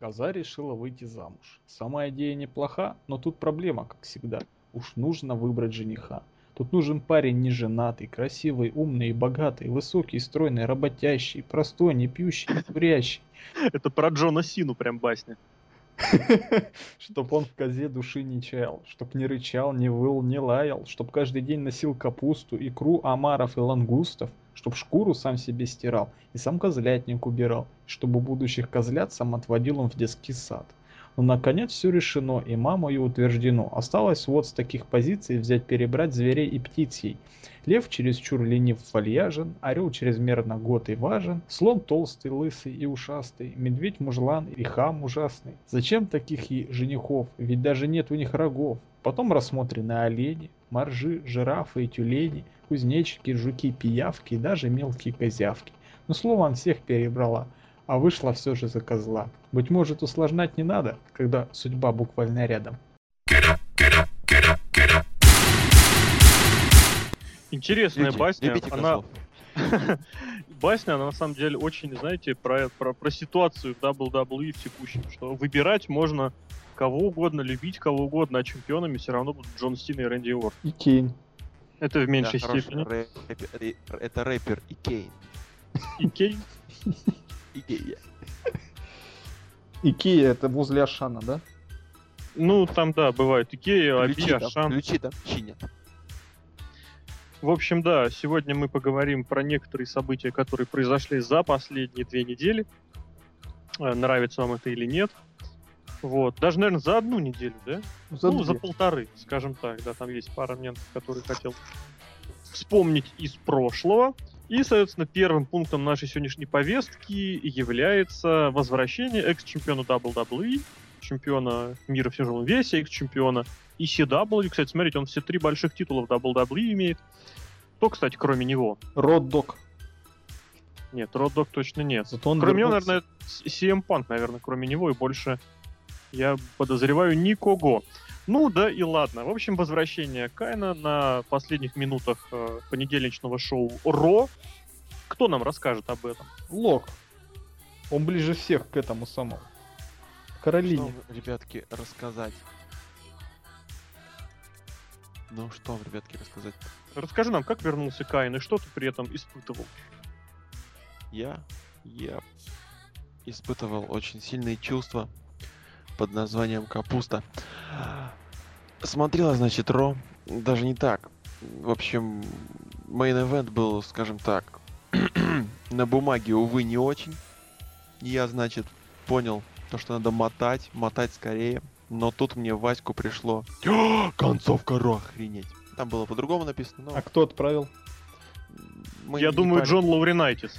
Коза решила выйти замуж. Сама идея неплоха, но тут проблема, как всегда. Уж нужно выбрать жениха. Тут нужен парень не женатый, красивый, умный и богатый, высокий, стройный, работящий, простой, не пьющий, не курящий. Это про Джона Сину прям басня. Чтоб он в козе души не чаял, чтоб не рычал, не выл, не лаял, чтоб каждый день носил капусту, икру, омаров и лангустов, чтоб шкуру сам себе стирал и сам козлятник убирал, чтобы будущих козлят сам отводил он в детский сад. Но наконец все решено, и мамою утверждено. Осталось вот с таких позиций взять перебрать зверей и птиц ей. Лев чересчур ленив вальяжен, орел чрезмерно год и важен, слон толстый, лысый и ушастый, медведь мужлан и хам ужасный. Зачем таких и женихов, ведь даже нет у них рогов. Потом рассмотрены олени, моржи, жирафы и тюлени, кузнечики, жуки, пиявки и даже мелкие козявки. Но слово он всех перебрала а вышла все же за козла. Быть может, усложнять не надо, когда судьба буквально рядом. Интересная Любите- басня. любите Она... Басня, она на самом деле очень, знаете, про, про, про ситуацию в WWE в текущем, что выбирать можно кого угодно, любить кого угодно, а чемпионами все равно будут Джон Сина и Рэнди Уорд. И Кейн. Это в меньшей Да, степени. ре- Это рэпер Икей. И Кейн. Икей. Икея это возле Ашана, да? Ну, там, да, бывает Икея, ОБИ, Ашан. ключи там чинят. В общем, да, сегодня мы поговорим про некоторые события, которые произошли за последние две недели. Э, Нравится вам это или нет. Вот. Даже, наверное, за одну неделю, да? За ну, за две. полторы, скажем так. Да, там есть пара моментов, которые хотел вспомнить из прошлого. И, соответственно, первым пунктом нашей сегодняшней повестки является возвращение экс-чемпиона WWE, чемпиона мира в тяжелом весе, экс-чемпиона ECW. Кстати, смотрите, он все три больших титула в WWE имеет. Кто, кстати, кроме него? Род-дог. Нет, Род точно нет. Зато он кроме него, наверное, CM Punk, наверное, кроме него, и больше, я подозреваю, никого. Ну да и ладно. В общем, возвращение Кайна на последних минутах э, понедельничного шоу Ро. Кто нам расскажет об этом? Лок. Он ближе всех к этому самому. Что Каролине. вам, ребятки, рассказать? Ну, что вам, ребятки, рассказать? Расскажи нам, как вернулся Кайн и что ты при этом испытывал? Я, я испытывал очень сильные чувства под названием капуста. Смотрела, значит, Ро. Даже не так. В общем, мейн event был, скажем так, на бумаге, увы, не очень. Я, значит, понял, то, что надо мотать, мотать скорее. Но тут мне в Ваську пришло концовка Ро, охренеть. Там было по-другому написано, но А кто отправил? мы Я думаю, пали. Джон Лауринайтис.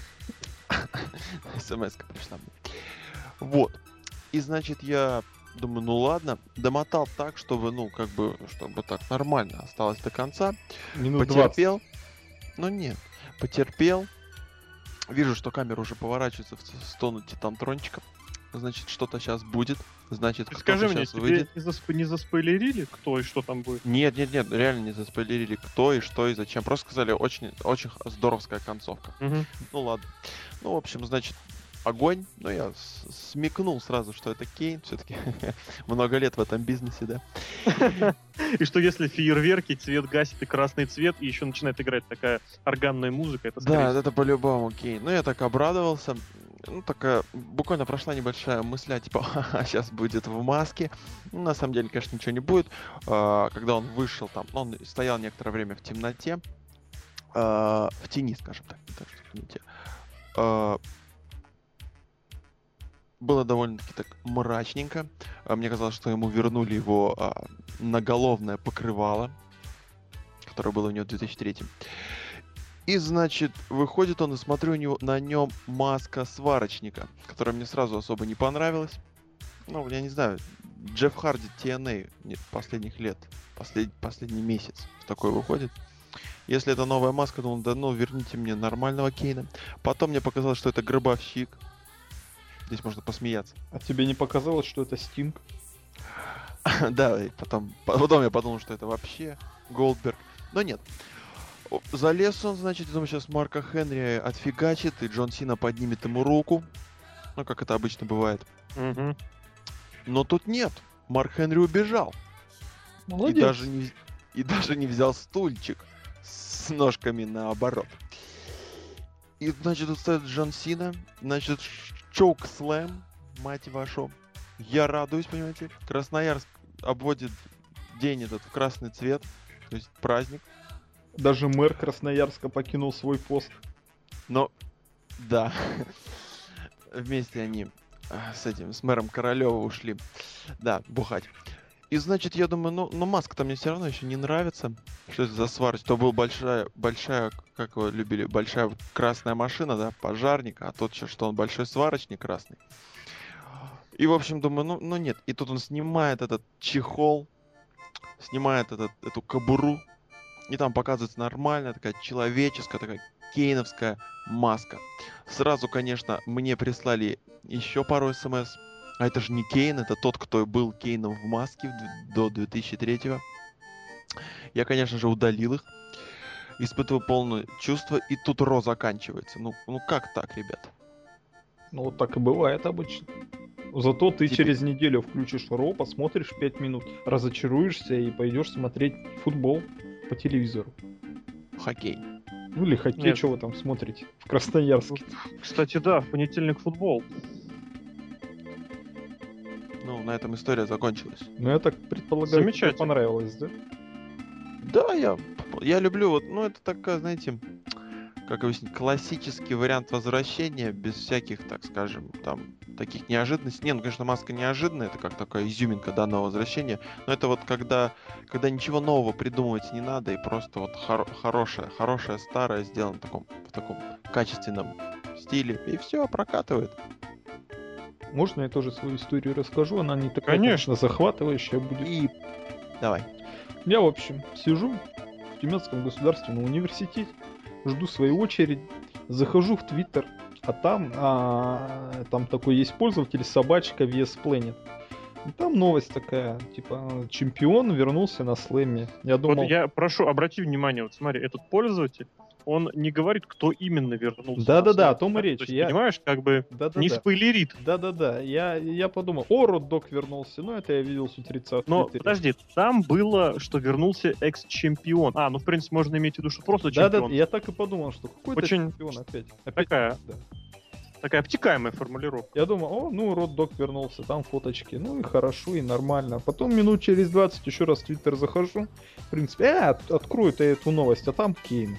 смс пришла мне. Вот. И значит, я думаю, ну ладно, домотал так, чтобы, ну, как бы, чтобы так нормально осталось до конца. Минут 20. Потерпел. Ну нет, потерпел. Вижу, что камера уже поворачивается в сторону Титантрончика. Значит, что-то сейчас будет. Значит, кто-то скажи мне, сейчас тебе выйдет. не, засп- не заспойлерили, кто и что там будет? Нет, нет, нет, реально не заспойлерили, кто и что и зачем. Просто сказали, очень, очень здоровская концовка. Мгм. Ну ладно. Ну, в общем, значит, огонь. Ну, я смекнул сразу, что это Кейн. Все-таки много лет в этом бизнесе, да. И что если фейерверки, цвет гасит и красный цвет, и еще начинает играть такая органная музыка, это Да, всего- это по-любому Кейн. Ну, я так обрадовался. Ну, такая, буквально прошла небольшая мысля, типа, сейчас будет в маске. Ну, на самом деле, конечно, ничего не будет. А, Когда он вышел там, ну, он стоял некоторое время в темноте. а, В тени, скажем так, не так, что в темноте. А, Было довольно-таки так мрачненько. А, Мне казалось, что ему вернули его а, наголовное покрывало, которое было у него в 2003 и, значит, выходит он, и смотрю у него, на нем маска сварочника, которая мне сразу особо не понравилась. Ну, я не знаю, Джефф Харди TNA нет, последних лет, послед, последний месяц такой выходит. Если это новая маска, то да ну, верните мне нормального Кейна. Потом мне показалось, что это гробовщик. Здесь можно посмеяться. А тебе не показалось, что это Стинг? да, и потом, потом я подумал, что это вообще Голдберг. Но нет. Залез он, значит, думаю, сейчас Марка Хенри отфигачит, и Джон Сина поднимет ему руку. Ну, как это обычно бывает. Мгм. Но тут нет. Марк Хенри убежал. Молодец. И даже, не, и даже не взял стульчик с ножками наоборот. И, значит, тут стоит Джон Сина, значит, чоук слэм, мать вашу. Я радуюсь, понимаете. Красноярск обводит день этот в красный цвет, то есть праздник. Даже мэр Красноярска покинул свой пост. Но, да, вместе они а, с этим, с мэром Королева ушли, да, бухать. И значит, я думаю, ну, ну маска-то мне все равно еще не нравится. Что это за сварочь? То была большая, большая, как его любили, большая красная машина, да, пожарник, а тут что он большой сварочник красный. И, в общем, думаю, ну, ну нет. И тут он снимает этот чехол, снимает этот, эту кобуру, и там показывается нормальная такая человеческая, такая кейновская маска. Сразу, конечно, мне прислали еще пару смс. А это же не Кейн, это тот, кто был Кейном в маске до 2003 Я, конечно же, удалил их. Испытываю полное чувство, и тут Ро заканчивается. Ну, ну как так, ребят? Ну, вот так и бывает обычно. Зато ты Теперь- через неделю включишь Ро, посмотришь 5 минут, разочаруешься и пойдешь смотреть футбол по телевизору. Хоккей. Ну или хоккей, Нет. что вы там смотрите в Красноярске. Кстати, да, в понедельник футбол. На этом история закончилась. Ну, я так предполагаю, тебе Замечательно. понравилось, да? Да, я, я люблю вот, ну это такая, знаете, как объяснить, классический вариант возвращения без всяких, так скажем, там таких неожиданностей. Не, ну конечно маска неожиданная, это как такая изюминка данного возвращения, но это вот когда, когда ничего нового придумывать не надо и просто вот хоро- хорошее, хорошее старое сделано в таком, в таком качественном стиле и все прокатывает. Можно я тоже свою историю расскажу? Она не такая, Конечно. захватывающая будет. И давай. Я, в общем, сижу в Тюменском государственном университете, жду своей очереди, захожу в Твиттер, а там, а, там такой есть пользователь собачка VS Planet. Там новость такая, типа, чемпион вернулся на слэме. Я думал, Вот я прошу, обрати внимание, вот смотри, этот пользователь, он не говорит, кто именно вернулся. Да-да-да, о том и речь. То есть, Я- Понимаешь, как бы да-да-да. не спойлерит. Да-да-да, я, я подумал, о, Роддок вернулся, ну это я видел с утреца Но подожди, там было, что вернулся экс-чемпион. А, ну в принципе можно иметь в виду, что просто Да-да, чемпион. я так и подумал, что какой-то Очень чемпион опять. опять такая. да. Такая обтекаемая формулировка. Я думал, о, ну, Роддок вернулся, там фоточки. Ну и хорошо, и нормально. Потом минут через 20 еще раз в Твиттер захожу. В принципе, э, от- открою-то эту новость, а там Кейн.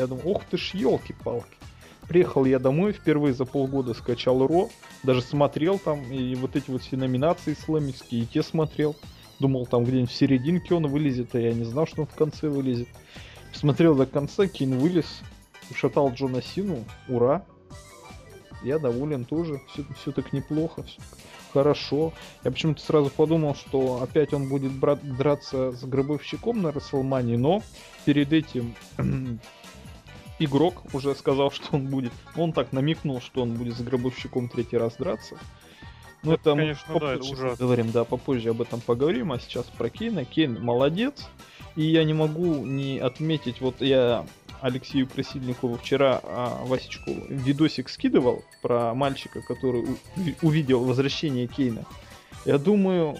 Я думаю, ох ты ж, елки-палки. Приехал я домой, впервые за полгода скачал Ро, даже смотрел там, и вот эти вот все номинации слэмовские, и те смотрел. Думал, там где-нибудь в серединке он вылезет, а я не знал, что он в конце вылезет. Смотрел до конца, Кейн вылез, ушатал Джона Сину, ура. Я доволен тоже, все, все так неплохо, всё хорошо. Я почему-то сразу подумал, что опять он будет брат, драться с Гробовщиком на Расселмане, но перед этим игрок уже сказал, что он будет. Он так намекнул, что он будет с Гробовщиком третий раз драться. Ну, Это, это, мы конечно, да, это ужасно. Говорим, да, попозже об этом поговорим, а сейчас про Кейна. Кейн молодец. И я не могу не отметить, вот я Алексею Красильникову вчера а, Васечку видосик скидывал про мальчика, который у- ви- увидел возвращение Кейна. Я думаю,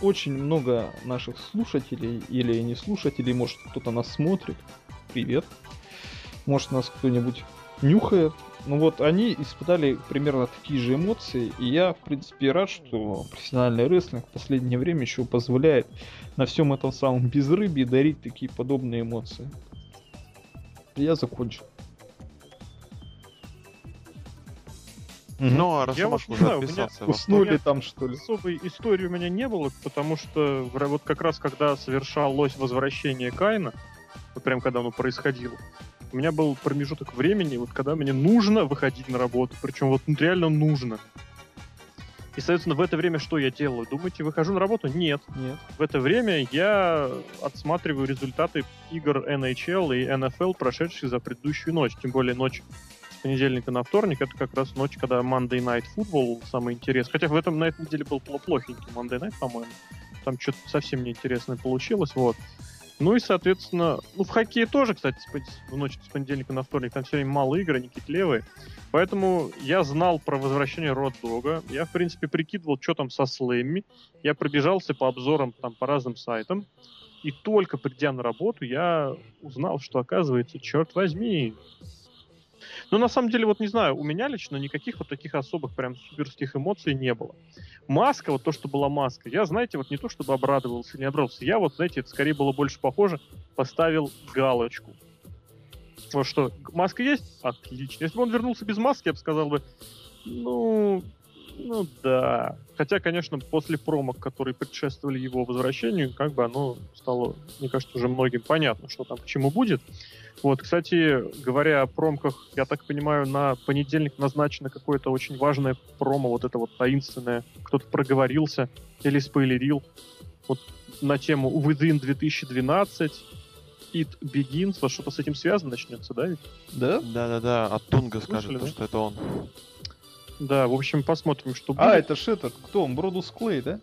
очень много наших слушателей или не слушателей, может кто-то нас смотрит. Привет. Может нас кто-нибудь нюхает. Ну вот они испытали примерно такие же эмоции, и я, в принципе, рад, что профессиональный рестлинг в последнее время еще позволяет на всем этом самом безрыбье дарить такие подобные эмоции. Я закончил. Ну, а Я Росомах уж не знаю, у меня Уснули я- там, что ли? Особой истории у меня не было, потому что вот как раз когда совершалось возвращение Кайна, вот прям когда оно происходило, у меня был промежуток времени, вот когда мне нужно выходить на работу, причем вот ну, реально нужно. И, соответственно, в это время что я делаю? Думаете, выхожу на работу? Нет. Нет. В это время я отсматриваю результаты игр NHL и NFL, прошедших за предыдущую ночь. Тем более ночь с понедельника на вторник, это как раз ночь, когда Monday Night Football самый интересный. Хотя в этом на этой неделе был плохенький Monday Night, по-моему. Там что-то совсем неинтересное получилось, вот. Ну и, соответственно, ну в хоккее тоже, кстати, в ночь с понедельника на вторник там все время мало игр, они какие-то левые. Поэтому я знал про возвращение Род Дога. Я, в принципе, прикидывал, что там со слэмми. Я пробежался по обзорам там по разным сайтам. И только придя на работу, я узнал, что, оказывается, черт возьми, но на самом деле, вот не знаю, у меня лично никаких вот таких особых прям суперских эмоций не было. Маска, вот то, что была маска, я, знаете, вот не то, чтобы обрадовался, не обрадовался, я вот, знаете, это скорее было больше похоже, поставил галочку. Вот что, маска есть? Отлично. Если бы он вернулся без маски, я бы сказал бы, ну, ну да. Хотя, конечно, после промок, которые предшествовали его возвращению, как бы оно стало, мне кажется, уже многим понятно, что там к чему будет. Вот, кстати, говоря о промках, я так понимаю, на понедельник назначено какое-то очень важное промо, вот это вот таинственное. Кто-то проговорился или спойлерил вот на тему Within 2012, It Begins, вот что-то с этим связано начнется, да? Да? Да-да-да, от Тунга скажет, да? что это он. Да, в общем, посмотрим, что а, будет. А, это ж этот, кто он, Бродус Клей, да?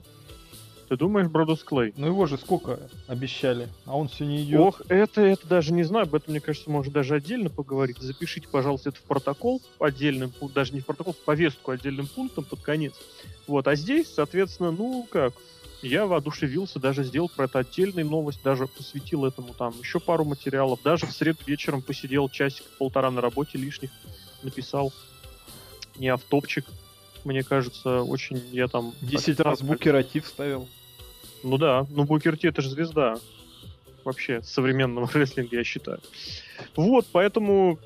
Ты думаешь, Бродус Клей? Ну его же сколько обещали, а он все не идет. Ох, это, это даже не знаю, об этом, мне кажется, может даже отдельно поговорить. Запишите, пожалуйста, это в протокол отдельным, даже не в протокол, в повестку отдельным пунктом под конец. Вот, а здесь, соответственно, ну как, я воодушевился, даже сделал про это отдельную новость, даже посвятил этому там еще пару материалов, даже в среду вечером посидел часик-полтора на работе лишних, написал не автопчик, мне кажется, очень я там... Десять раз букератив ставил. Ну да, ну Букер Ти это же звезда вообще современного рестлинга, я считаю. Вот, поэтому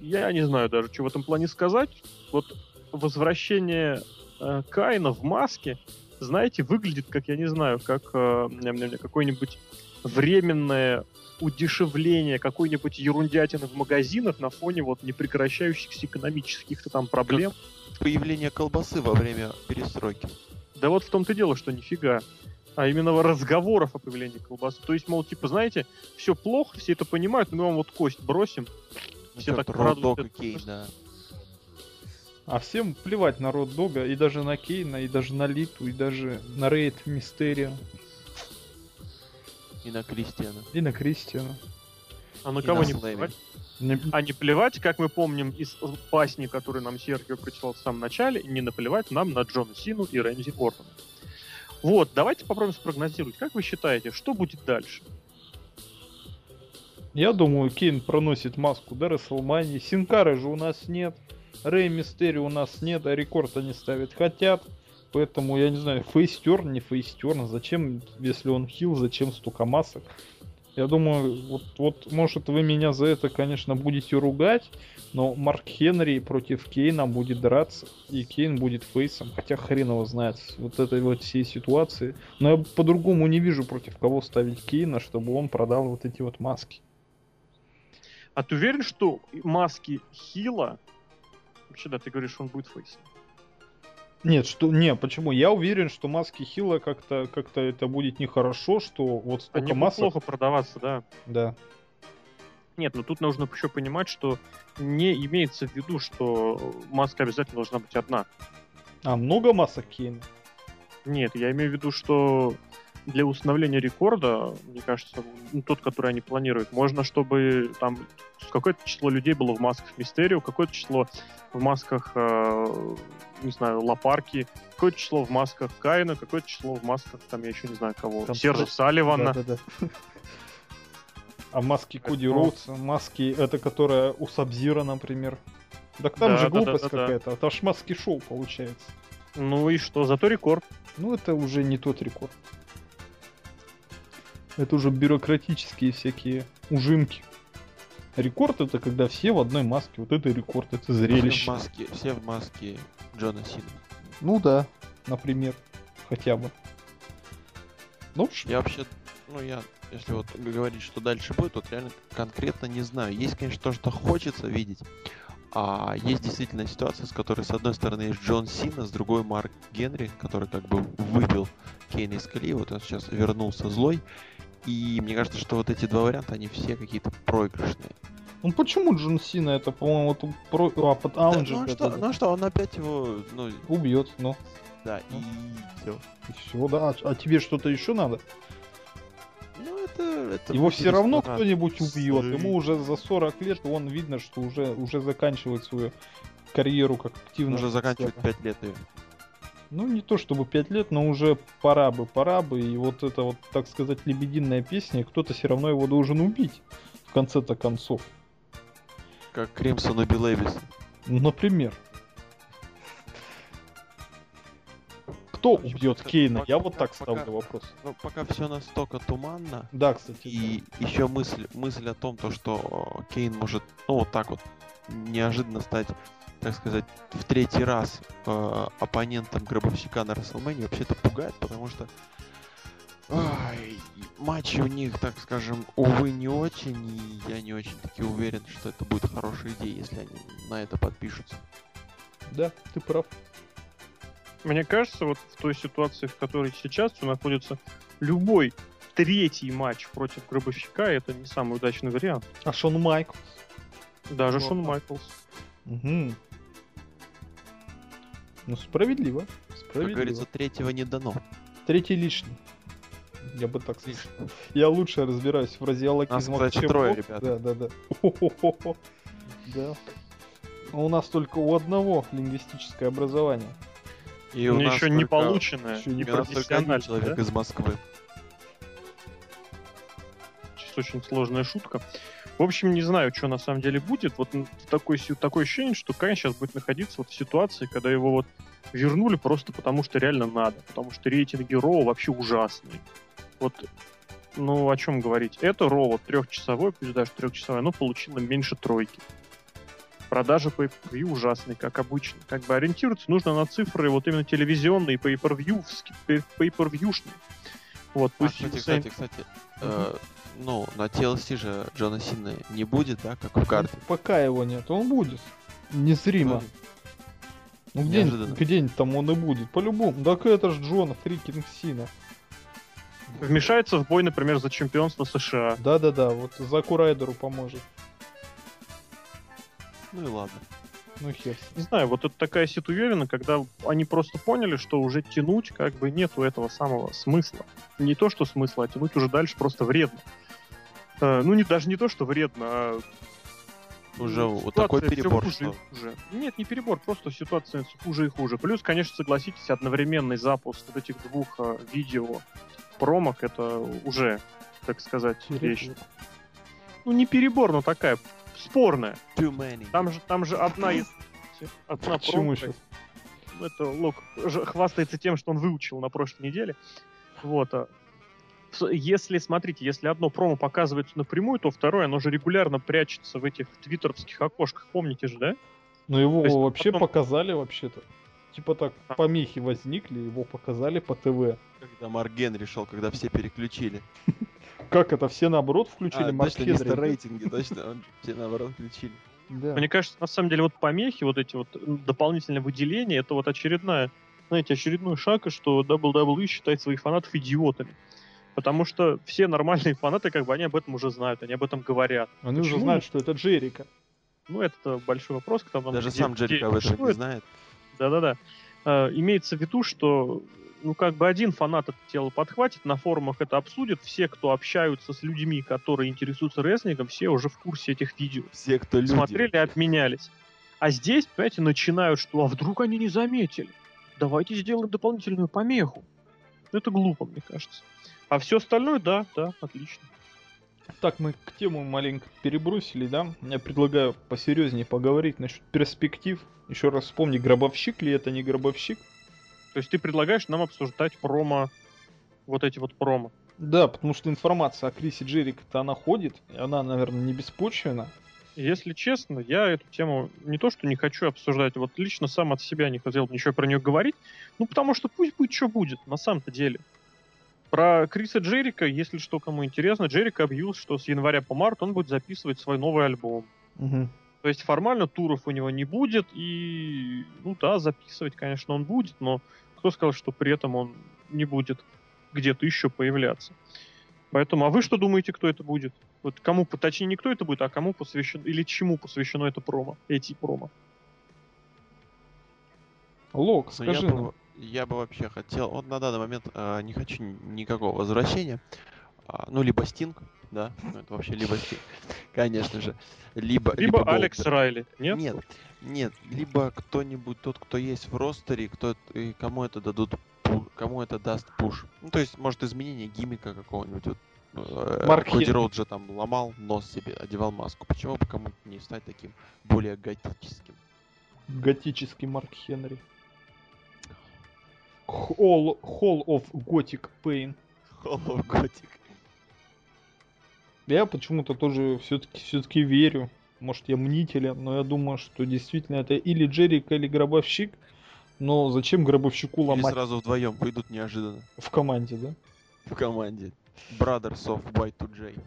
я не знаю даже, что в этом плане сказать. Вот возвращение э, Кайна в маске, знаете, выглядит, как, я не знаю, как э, какое-нибудь временное удешевление какой-нибудь ерундятины в магазинах на фоне вот непрекращающихся экономических-то там проблем. Как появление колбасы во время перестройки. Да вот в том-то дело, что нифига. А именно разговоров о появлении колбасы. То есть, мол, типа, знаете, все плохо, все это понимают, но мы вам вот кость бросим. Ну, все так радуются. да. А всем плевать на род Дога, и даже на Кейна, и даже на Литу, и даже на Рейд Мистерио. И на Кристиана. И на Кристиана. А на кого не плевать? Не... А не плевать, как мы помним из пасни, который нам Сергио прислал в самом начале, не наплевать нам на Джона Сину и Рэнди Ортона. Вот, давайте попробуем спрогнозировать. Как вы считаете, что будет дальше? Я думаю, Кейн проносит маску до Рестлмании. Син Кары же у нас нет. Рэй Мистерио у нас нет, а рекорд они ставить хотят. Поэтому, я не знаю, face turn, не face turn. Зачем, если он heel, зачем столько масок? Я думаю, вот, вот, может, вы меня за это, конечно, будете ругать, но Марк Хенри против Кейна будет драться, и Кейн будет face ом, хотя хрен его знает вот этой вот всей ситуации. Но я по-другому не вижу, против кого ставить Кейна, чтобы он продал вот эти вот маски. А ты уверен, что маски Хила... Вообще, да, ты говоришь, он будет фейсом. Нет, что не, почему? Я уверен, что маски Хила как-то как-то это будет нехорошо, что вот столько Они масок... плохо продаваться, да. Да. Нет, но тут нужно еще понимать, что не имеется в виду, что маска обязательно должна быть одна. А много масок Кейна? Нет, я имею в виду, что для установления рекорда, мне кажется, ну, тот, который они планируют, можно, чтобы там какое-то число людей было в масках Мистерио, какое-то число в масках, э, не знаю, Лапарки, какое-то число в масках Каина, какое-то число в масках, там, я еще не знаю кого, там Сержа Салливана. Да, да, да. А маски Коди Роудса, маски, это которая у Сабзира, например. Так там да, же глупость да, да, какая-то, это аж маски шоу получается. Ну и что, зато рекорд. Ну это уже не тот рекорд. Это уже бюрократические всякие ужимки. Рекорд это когда все в одной маске. Вот это рекорд, это зрелище. Все в маске, все в маске Джона Сина. Ну да, например. Хотя бы. Ну, я вообще, ну я, если вот говорить, что дальше будет, вот реально конкретно не знаю. Есть, конечно, то, что хочется видеть. А есть действительно ситуация, с которой, с одной стороны, есть Джон Сина, с другой Марк Генри, который как бы выбил Кейна из колеи, вот он сейчас вернулся злой. И мне кажется, что вот эти два варианта, они все какие-то проигрышные. Ну почему Джон Сина это, по-моему, это про... а, под а да, ну, а что, ну а что, он опять его ну... убьет, ну. Да, ну. и все. И все, да. А, а тебе что-то еще надо? Ну, это, это Его все равно кто-нибудь убьет. Ему уже за 40 лет, он видно, что уже, уже заканчивает свою карьеру как Он активного уже заканчивает боксера. 5 лет ее. Ну, не то чтобы 5 лет, но уже пора бы, пора бы. И вот эта вот, так сказать, лебединая песня, кто-то все равно его должен убить. В конце-то концов. Как Кримсон убил Эвиса. Ну, Например. Кто убьет пока- Кейна? Я пока- вот так пока- ставлю вопрос. Ну, пока все настолько туманно, Да, кстати. и еще мысль, мысль о том, то, что Кейн может, ну, вот так вот, неожиданно стать, так сказать, в третий раз э, оппонентом гробовщика на Расселмэне, вообще это пугает, потому что ай, матчи у них, так скажем, увы, не очень, и я не очень таки уверен, что это будет хорошая идея, если они на это подпишутся. Да, ты прав. Мне кажется, вот в той ситуации, в которой сейчас находится любой третий матч против Гробовщика, это не самый удачный вариант. А Шон Майк? Даже Вот Шон. Майклс. Угу. Ну, справедливо. Как Справедливо. говорится, третьего не дано. Третий лишний. Я бы так сказал. Я лучше разбираюсь в фразеологизмах, Нас, кстати, чем трое, ребята. Да, да, да. Хо-хо-хо-хо. Да. А у нас только у одного лингвистическое образование. И у Но нас еще не полученное, Еще не у профессиональное. человек да? из Москвы. Сейчас очень сложная шутка. В общем, не знаю, что на самом деле будет. Вот такое, такое ощущение, что Кайн сейчас будет находиться вот в ситуации, когда его вот вернули просто потому, что реально надо. Потому что рейтинги Роу вообще ужасные. Вот, ну, о чем говорить? Это Роу, вот трехчасовой, пусть даже трехчасовой, оно получило меньше тройки. Продажи по pay ужасные, как обычно. Как бы ориентироваться нужно на цифры вот именно телевизионные, pay-per-view-шные. Вот, А, пусть кстати, Юсейн- кстати, кстати, э, ну, на TLC же Джона Сина не будет, да, как в карте. Пока его нет, он будет. Незримо. Ну где-нибудь, Неожиданно. где-нибудь там он и будет. По-любому. Так это ж Джона Фрикинг Сина. Вмешается в бой, например, за чемпионство США. Да-да-да, вот Заку Райдеру поможет. Ну и ладно. Ну хер. Не знаю, вот это такая ситуевина, когда они просто поняли, что уже тянуть как бы нету этого самого смысла. Не то, что смысла, а тянуть уже дальше просто вредно. Э, ну, не, даже не то, что вредно, а... Уже ну, вот такой перебор, хуже и что... хуже. Нет, не перебор, просто ситуация всё хуже и хуже. Плюс, конечно, согласитесь, одновременный запуск вот этих двух э, видео промок, это уже, так сказать, вещь. Перебор. Ну, не перебор, но такая спорная. Too many. Там же, там же одна из... Одна Почему промка, сейчас? ну, это Лок хвастается тем, что он выучил на прошлой неделе. Вот. Если, смотрите, если одно промо показывается напрямую, то второе, оно же регулярно прячется в этих твиттеровских окошках, помните же, да? Но его есть вообще потом- показали вообще-то. Типа так, А. помехи возникли, его показали по ТВ. Когда Марк Генри шел, когда все переключили. Как это, все наоборот включили А, Марк точно, мистер рейтинги, точно, все наоборот включили. Да. Мне кажется, на самом деле, вот помехи, вот эти вот дополнительные выделения, это вот очередная, знаете, очередной шаг, что WWE считает своих фанатов идиотами. Потому что все нормальные фанаты, как бы, они об этом уже знают, они об этом говорят. Они уже Почему? знают, что это Джерика. Ну, это большой вопрос, кто там... Даже где- сам Джерика об этом не знает. Да-да-да. Э, имеется в виду, что ну, как бы один фанат это дело подхватит, на форумах это обсудит, все, кто общаются с людьми, которые интересуются рестлингом, все уже в курсе этих видео. Все, кто люди. Смотрели и обменялись. А здесь, понимаете, начинают, что а вдруг они не заметили? Давайте сделаем дополнительную помеху. Ну, Это глупо, мне кажется. А все остальное, да, да, отлично. Так, мы к тему маленько перебросили, да? Я предлагаю посерьезнее поговорить насчет перспектив. Еще раз вспомни, гробовщик ли это, не гробовщик? То есть ты предлагаешь нам обсуждать промо, вот эти вот промо. Да, потому что информация о Крисе Джерика-то она ходит, и она, наверное, не беспочвена. Если честно, я эту тему не то, что не хочу обсуждать, вот лично сам от себя не хотел бы ничего про нее говорить, ну потому что пусть будет, что будет, на самом-то деле. Про Криса Джерика, если что кому интересно, Джерика объявил, что с января по март он будет записывать свой новый альбом. Угу. То есть формально туров у него не будет, и, ну да, записывать, конечно, он будет, но кто сказал, что при этом он не будет где-то еще появляться? Поэтому, а вы что думаете, кто это будет? Вот кому, точнее, не кто это будет, а кому посвящено, или чему посвящено это промо, эти промо? Лок, Ну, скажи я, нам. Я бы вообще хотел, вот на данный момент э, не хочу ни- никакого возвращения. а, ну, либо Стинг, да, ну, это вообще либо Стинг, конечно же, либо... Либо, Алекс Голдберг. Райли, нет? Нет, нет, либо кто-нибудь, тот, кто есть в ростере, кто, и кому это дадут, кому это даст пуш. Ну, то есть, может, изменение гиммика какого-нибудь. Вот, э, Марк Коди Хенри. Роуд же там ломал нос себе, одевал маску. Почему бы кому-то не стать таким более готическим? Готический Марк Хенри. Hall, Hall of Gothic Pain. Hollow Gothic. Я почему-то тоже все-таки все-таки верю. Может, я мнителен, но я думаю, что действительно это или Джерик, или Гробовщик. Но зачем Гробовщику Или ломать сразу вдвоем выйдут неожиданно в команде, да? в команде. Brothers of Y2J.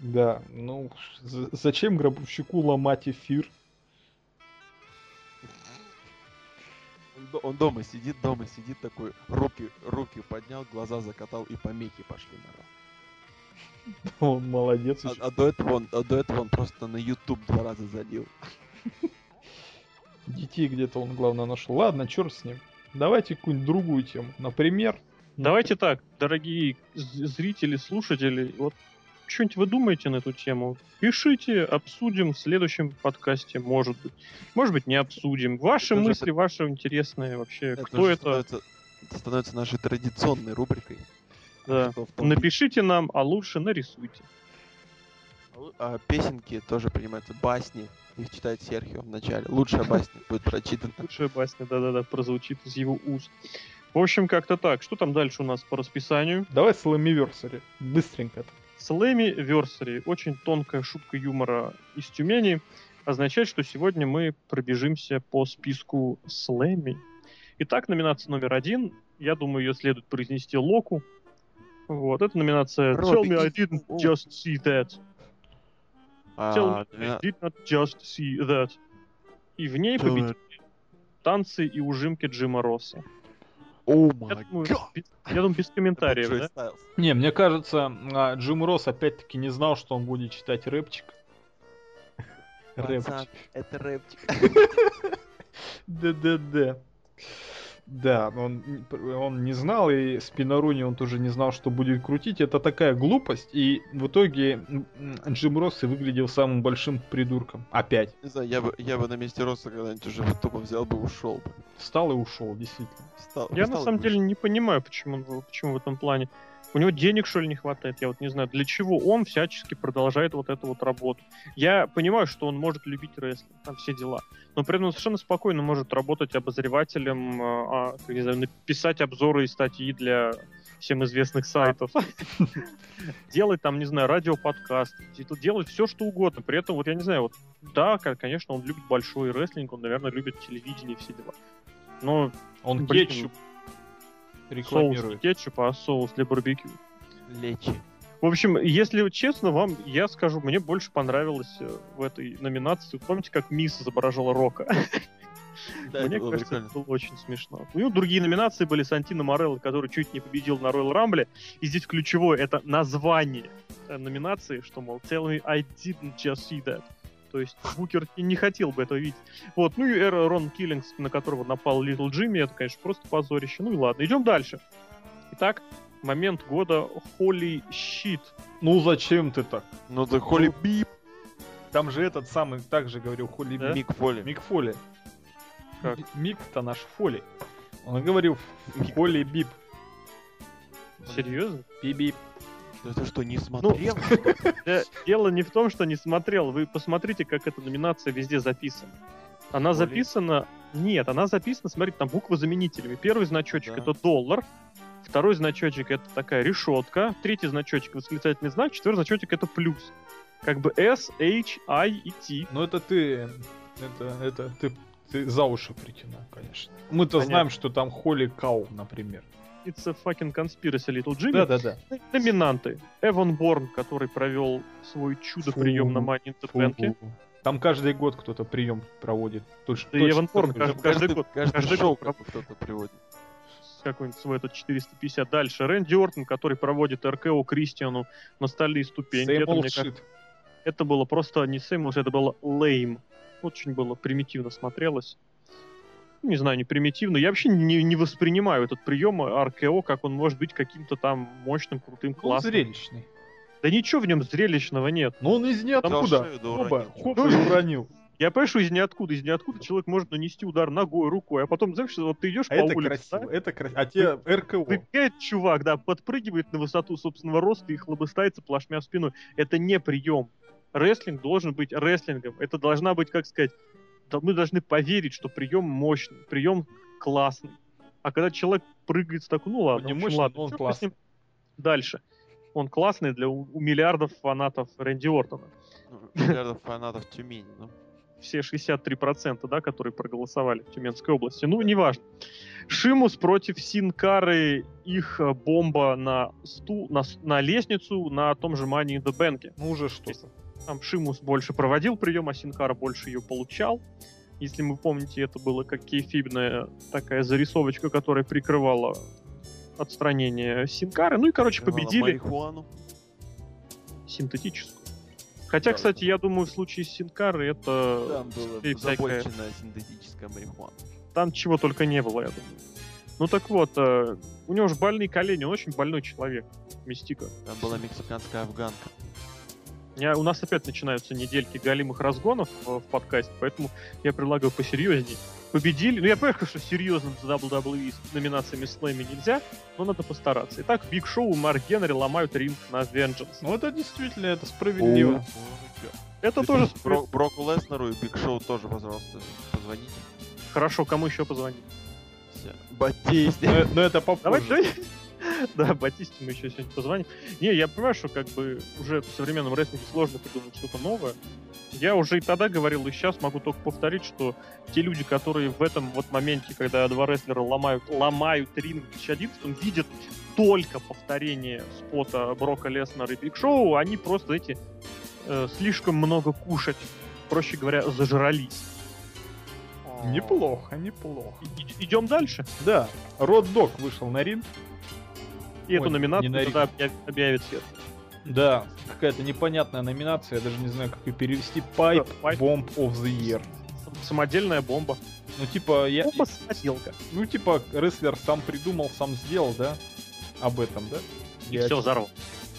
Да, ну зачем Гробовщику ломать эфир? Он, до- он дома сидит, дома сидит такой, руки, руки поднял, глаза закатал и помехи пошли на Он молодец. А, а до этого он, а до этого он просто на YouTube два раза залил. Детей где-то он, главное, нашел. Ладно, черт с ним. Давайте какую-нибудь другую тему. Например, Давайте так, дорогие зрители, слушатели, вот что-нибудь вы думаете на эту тему? Пишите, обсудим в следующем подкасте, может быть. Может быть, не обсудим. Ваши Это же мысли, ваши интересные вообще. Кто уже это? Становится, это становится нашей традиционной рубрикой. Да. Том- Напишите нам, а лучше нарисуйте. А песенки тоже принимаются, басни. Их читает Серхио в начале. Лучшая басня будет прочитана. Лучшая басня, да-да-да, прозвучит из его уст. В общем, как-то так. Что там дальше у нас по расписанию? давай Сламиверсари. Быстренько. так. Слэми Версари, очень тонкая шутка юмора из Тюмени, означает, что сегодня мы пробежимся по списку Слэми. Итак, номинация номер один. Я думаю, ее следует произнести Локу. Вот, это номинация Tell Робби, me I didn't О. just see that. Tell А, me I did not just see that. И в ней Tell победили танцы и ужимки Джима Росса. О Я май думаю, гад! без- я думаю, без комментариев, да? Не, мне кажется, а, Джим Росс опять-таки не знал, что он будет читать рэпчик. Рэпчик. это рэпчик. Да-да-да. Да, он, он не знал, и Спинаруни он тоже не знал, что будет крутить. Это такая глупость, и в итоге Джим Росс и выглядел самым большим придурком. Опять. Не знаю, я бы, я бы на месте Росса когда-нибудь уже вот тупо взял бы и ушел бы. Встал и ушел, действительно. Встал- Я встал на самом деле не понимаю, почему, почему в этом плане. У него денег, что ли, не хватает? Я вот не знаю, для чего он всячески продолжает вот эту вот работу. Я понимаю, что он может любить рестлинг, там все дела. Но при этом он совершенно спокойно может работать обозревателем, а, а, не знаю, написать обзоры и статьи для всем известных сайтов. Делать там, не знаю, радиоподкаст, делать все, что угодно. При этом, вот я не знаю, вот да, ко- конечно, он любит большой рестлинг, он, наверное, любит телевидение и все дела. Но Он Блин. Кетчуп соус не рекламирует. кетчуп, а соус для барбекю. Лечи. В общем, если честно, вам, я скажу, мне больше понравилось э, в этой номинации. Помните, как Мисс изображала Рока? Да, Мне это кажется, прикольно. это было очень смешно. У него другие номинации были Сантино Морелло, который чуть не победил на Royal Rumble. И здесь ключевое — это название э, номинации, что, мол, tell me I didn't just see that. То есть Букер не хотел бы этого видеть. Вот, ну и Эр- Рон Киллингс, на которого напал Литл Джимми, это, конечно, просто позорище. Ну и ладно, идем дальше. Итак, момент года Holy Shit. Ну зачем ты так? Ну да Холли Бип. Там же этот самый, так же говорил Холли Да? Мик. Фоли. Мик Фоли. Как? Мик-то наш Фоли. Он говорил Фоли Бип. Серьезно? Би-бип. Ну это что, Ну, не смотрел? Э, Дело не в том, что не смотрел. Вы посмотрите, как эта номинация везде записана. Она Более- записана... Нет, она записана, смотрите, там буквы заменителями. Первый значочек Да. это доллар, второй значочек это такая решетка, третий значочек восклицательный знак, четвертый значочек это плюс. Как бы S, H, I и T. Ну это ты, это, это ты, ты за уши притянул, конечно. Мы-то знаем, что там Холли Кау, например. It's a fucking conspiracy, Little Jimmy. Да-да-да. Номинанты. Эван Борн, который провел свой чудо-прием на Фу, Money in the Bank. Фу. Там каждый год кто-то прием проводит. Точно, Да и Эван Борн каждый- каждый год, Каждый каждый шоу год кто-то приводит. какой-нибудь свой этот 450. Дальше. Рэнди Ортон, который проводит РКО Кристиану на стальные ступеньки. Same Это, old shit. это было просто не same old, это было lame. Очень было примитивно смотрелось. Ну, не знаю, не примитивно. Я вообще не, не воспринимаю этот прием РКО, как он может быть каким-то там мощным, крутым, Он классным. зрелищный. Да ничего в нем зрелищного нет. Но он из ниоткуда. шею да Оба, уронил. хоп, уронил. Я понимаю, что из ниоткуда, из ниоткуда человек может нанести удар ногой, рукой, а потом, знаешь, вот ты идешь А по это улице, красиво, да, это красиво. А те РКО. выбегает чувак, да, подпрыгивает на высоту собственного роста и хлобыстается плашмя в спину. Это не прием. Рестлинг должен быть рестлингом. Это должна быть, как сказать, мы должны поверить, что прием мощный, прием классный. А когда человек прыгает с такой, ну ладно, не в общем, мощный, ладно, но он классный. Дальше. Он классный для у, у миллиардов фанатов Рэнди Ортона. Ну, Миллиардов фанатов Тюмени, ну. все 63%, да, которые проголосовали в Тюменской области. Ну, неважно. Шимус против Синкары, их э, бомба на, стул, на, на лестницу на том же Money in the Bank. Ну уже что-то. Там Шимус больше проводил прием, а Синкара больше ее получал. Если вы помните, это было как кейфибная такая зарисовочка, которая прикрывала отстранение Синкары. Ну и, короче, победили Марихуану. синтетическую. Хотя, Да. кстати, я думаю, в случае с Синкары это... Там было започена синтетическая марихуана. Там чего только не было, я думаю. Ну так вот, э, у него же больные колени, он очень больной человек, Мистика. Там была мексиканская афганка. Я- у нас опять начинаются недельки галимых разгонов в, в подкасте, поэтому я предлагаю посерьезней. Победили, ну я понимаю, что серьезным за WWE с номинациями Slammy нельзя, но надо постараться. Итак, Биг Шоу и Марк Генри ломают ринг на Vengeance. Ну это действительно, это справедливо. Это тоже Бро- Броку Леснеру и Биг Шоу тоже, пожалуйста, позвоните. хорошо, кому еще позвонить? Батисте. Но, но это Давай, попозже. давай. Да, Батисте мы еще сегодня позвоним. Не, я понимаю, что как бы уже в современном рестлинге сложно придумать что-то новое. Я уже и тогда говорил, и сейчас могу только повторить, что те люди, которые в этом вот моменте, когда два рестлера ломают, ломают ринг в 2011 видят только повторение спота Брока Леснера и Биг Шоу, они просто эти э, слишком много кушать, проще говоря, зажрались. Неплохо, неплохо. И- Идем дальше. Да, Род Дог вышел на ринг. И эту Ой, не номинацию на тогда объяв- объявит Сет. Да, какая-то непонятная номинация, я даже не знаю, как ее перевести. Pipe Pipe. Bomb of the Year. Самодельная бомба. Ну, типа, я... Бомба самоделка. Ну, типа, рестлер сам придумал, сам сделал, да? Об этом, да? И Я все взорвал.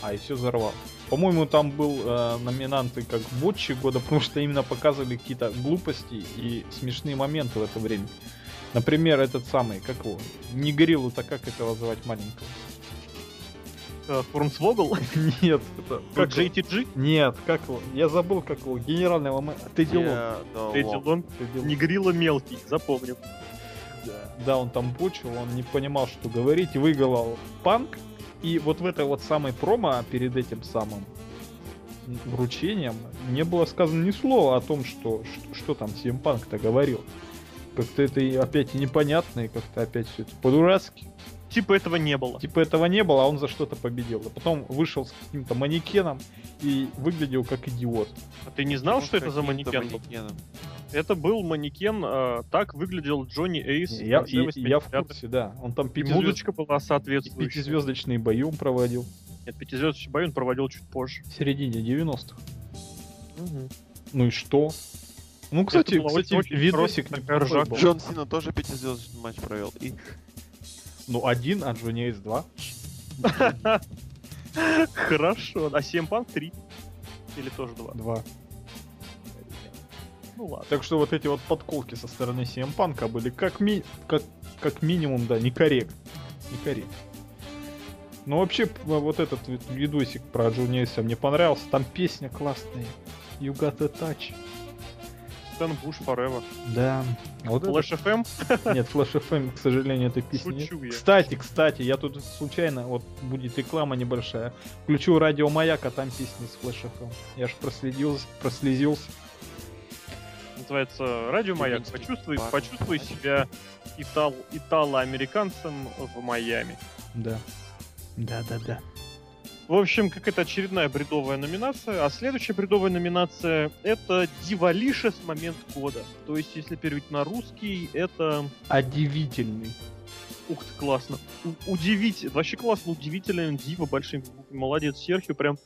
А, и все взорвал. По-моему, там был э, номинанты как Ботчи года, потому что именно показывали какие-то глупости и смешные моменты в это время. Например, этот самый, как его, не гориллу-то как этого звать маленького? Э, Фурнсвогл, Нет, это... как? JTG, Нет, как его? Я забыл, как его. Генерального мэ... Тедди Лонг. Тедди Лонг. Негрила мелкий, запомним. Да, он там бочил, он не понимал, что говорить, выиграл панк. И вот в этой вот самой промо перед этим самым вручением не было сказано ни слова о том, что, что, что там CM Punk-то говорил. Как-то это опять и непонятно, и как-то опять все это по-дурацки. Типа этого не было. Типа этого не было, а он за что-то победил. А потом вышел с каким-то манекеном и выглядел как идиот. А ты не знал, Ну, что это за манекен? манекеном. Это был манекен, э, так выглядел Джонни Эйс. Я, в и- я в 80-х. курсе, да. Он там пятизвезд- была соответствующая. пятизвездочный боем проводил Нет, пятизвездочный бой он проводил чуть позже. в середине 90-х. Мгм. Ну и что? Ну, кстати, кстати, очень- очень видосик был. Джон Сина тоже пятизвездочный матч провел. И Ну, один, а Джонни Эйс два. Хорошо. А CM Punk 3. Или тоже 2. Два. Ну ладно. Так что вот эти вот подколки со стороны CM были как, ми... как, как минимум, да, некорректно. Некорректно. Но вообще, п- вот этот ви- видосик про Джонни Эйса мне понравился. Там песня классная. You got a touch. Стэн Буш Forever. Да. Вот это- Flash FM. Нет, Flash FM, к сожалению, этой песни нет. Шучу я. Кстати, кстати, я тут случайно, вот будет реклама небольшая. Включу радио Маяк, а там песни с Flash FM. Я ж проследил, прослезился. Называется Радио Маяк. Почувствуй, парк. почувствуй себя итал, итало-американцем в Майами. Да. Да, да, да. В общем, какая-то очередная бредовая номинация. А следующая бредовая номинация — это Дивалишес момент года. То есть, если перевести на русский, это... Удивительный. Ух ты, классно. У- удивительно. Вообще классно, удивительно. Дива большим. Молодец, Серхио. Прям,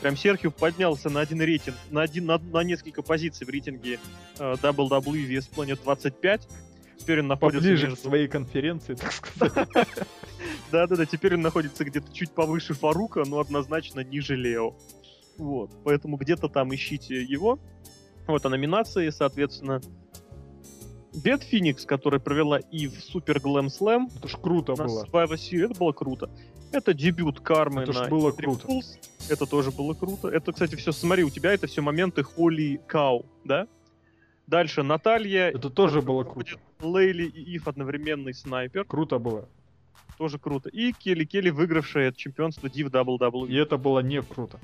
прям Серхио поднялся на один рейтинг, на, один, на, на несколько позиций в рейтинге э, WWE VS Planet 25. Теперь он находится Поближе к между- своей конференции, так сказать. Да-да-да, теперь он находится где-то чуть повыше Фарука, но однозначно ниже Лео. Вот, поэтому где-то там ищите его. Вот, а номинации, соответственно, Бет Феникс, которая провела и в Супер Глэм Слэм, Это ж круто было. Survivor Series, это было круто. Это дебют Кармы Это на было Extreme круто. Rules, это тоже было круто. Это, кстати, все, смотри, у тебя это все моменты Холли Кау, да? Дальше Наталья, Это тоже было круто. Лейли и Ив одновременный снайпер, Круто было. тоже круто. И Келли Келли, выигравшая это чемпионство Div WWE. И это было не круто.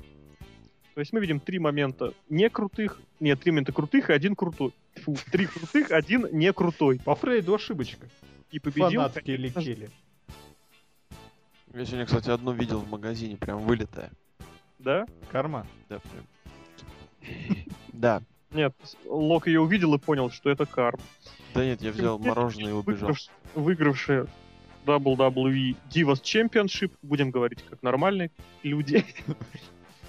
То есть мы видим три момента не крутых, нет, три момента крутых и один крутой. Фу, три крутых, один не крутой. По Фрейду ошибочка. И победил, Фанат Келли Келли. Я сегодня, кстати, одну видел в магазине, прям вылетая. да? Карма. Да, прям. Да. Нет, Лок ее увидел и понял, что это карм. Да нет, я взял мороженое и убежал. Выигравш- Выигравшая WWE Divas Championship, будем говорить как нормальные люди.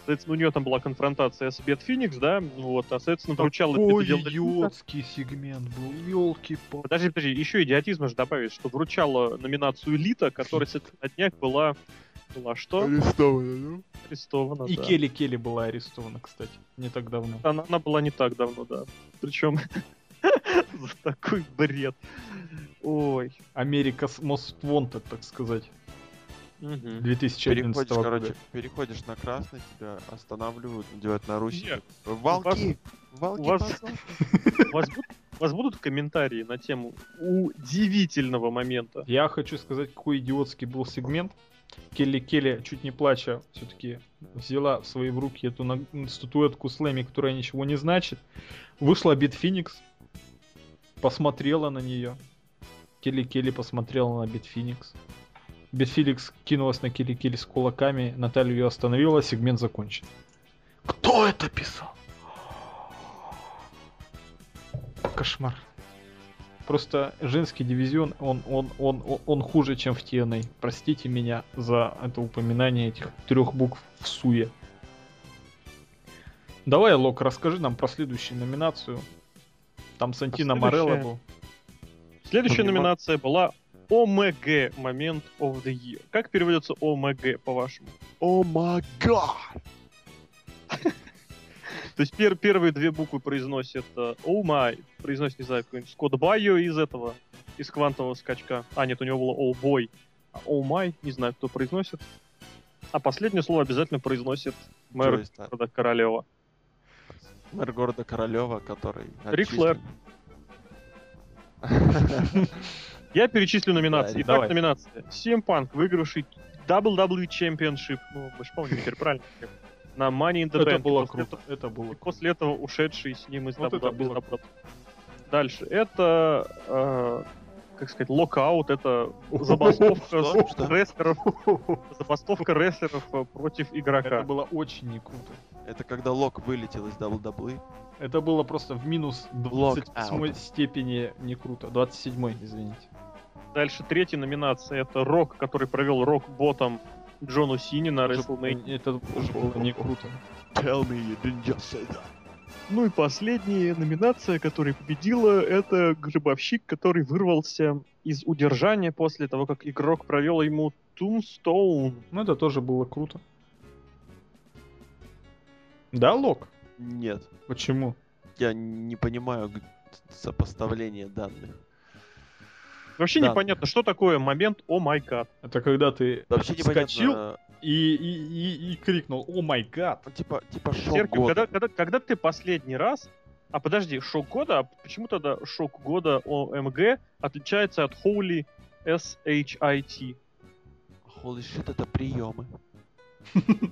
Соответственно, у нее там была конфронтация с Бет Феникс, да, вот, а, соответственно, вручала дело- идиотский сегмент был, елки по Подожди, подожди, еще идиотизма же добавить, что вручала номинацию Элита, которая с на днях была, была что? Арестовано, Арестована, И да. Келли Келли была арестована, кстати, не так давно. Она, она была не так давно, да. Причем за такой бред. Ой. Америка Most Wanted, так сказать, Мгм. 2011 Переходишь, года. короче, переходишь на красный, тебя останавливают, надевают наручники. Волки! Волки, вас-. У вас, у вас будут комментарии на тему удивительного момента? Я хочу сказать, какой идиотский был сегмент. Келли Келли, чуть не плача, все-таки взяла в свои руки эту на- статуэтку Слэми, которая ничего не значит. Вышла Бит Феникс, посмотрела на нее. Келли Келли посмотрела на Бит Феникс. Бит Феникс кинулась на Келли Келли с кулаками, Наталья ее остановила, сегмент закончен. Кто это писал? Кошмар. Просто женский дивизион, он, он, он, он, он хуже, чем в TNA. Простите меня за это упоминание этих трех букв в суе. Давай, Лок, расскажи нам про следующую номинацию. Там Сантино следующая? Морелло был. Следующая Понимаю. номинация была ОМГ момент of the year. Как переводится ОМГ, по-вашему? О май гад! То есть пер- первые две буквы произносит э, Oh my, произносит, не знаю, какой-нибудь Скотт Байо из этого, из квантового скачка. А, нет, у него было Oh boy. А Oh my, не знаю, кто произносит. А последнее слово обязательно произносит мэр города Королева. Мэр города Королева, который... Рик Флэр. Я перечислю номинации. Итак, давай. номинация. CM Punk, выигравший WWE Championship, ну, мы же помним теперь правильно, на Money in the Это Bank. было После круто. Это было после этого ушедший с ним из Вот это WWE. было наоборот. Дальше. Это, э, как сказать, локаут, это забастовка рестлеров, забастовка рестлеров э, против Это игрока. было очень не круто. Это когда Лок вылетел из WWE. Это было просто в минус Lockout. 28 степени не круто. 27 извините. Дальше третья номинация, это Рок, который провел Рок ботом Джону Сини на WrestleMania. Это тоже было не круто. Tell me you didn't just say that. Ну и последняя номинация, которая победила, это гробовщик, который вырвался из удержания после того, как игрок провел ему Tombstone. Ну это тоже было круто. Да, Лок? Нет, Почему? я не понимаю сопоставления данных. Вообще Да. непонятно, что такое момент «О май гад». Это когда ты Вообще вскочил непонятно. и, и, и, и крикнул «О май гад!» ну, Типа, типа шок Серхио, года. когда, когда, когда ты последний раз... А подожди, шок года? А почему тогда шок года ОМГ отличается от Holy SHIT? Holy shit, это приемы.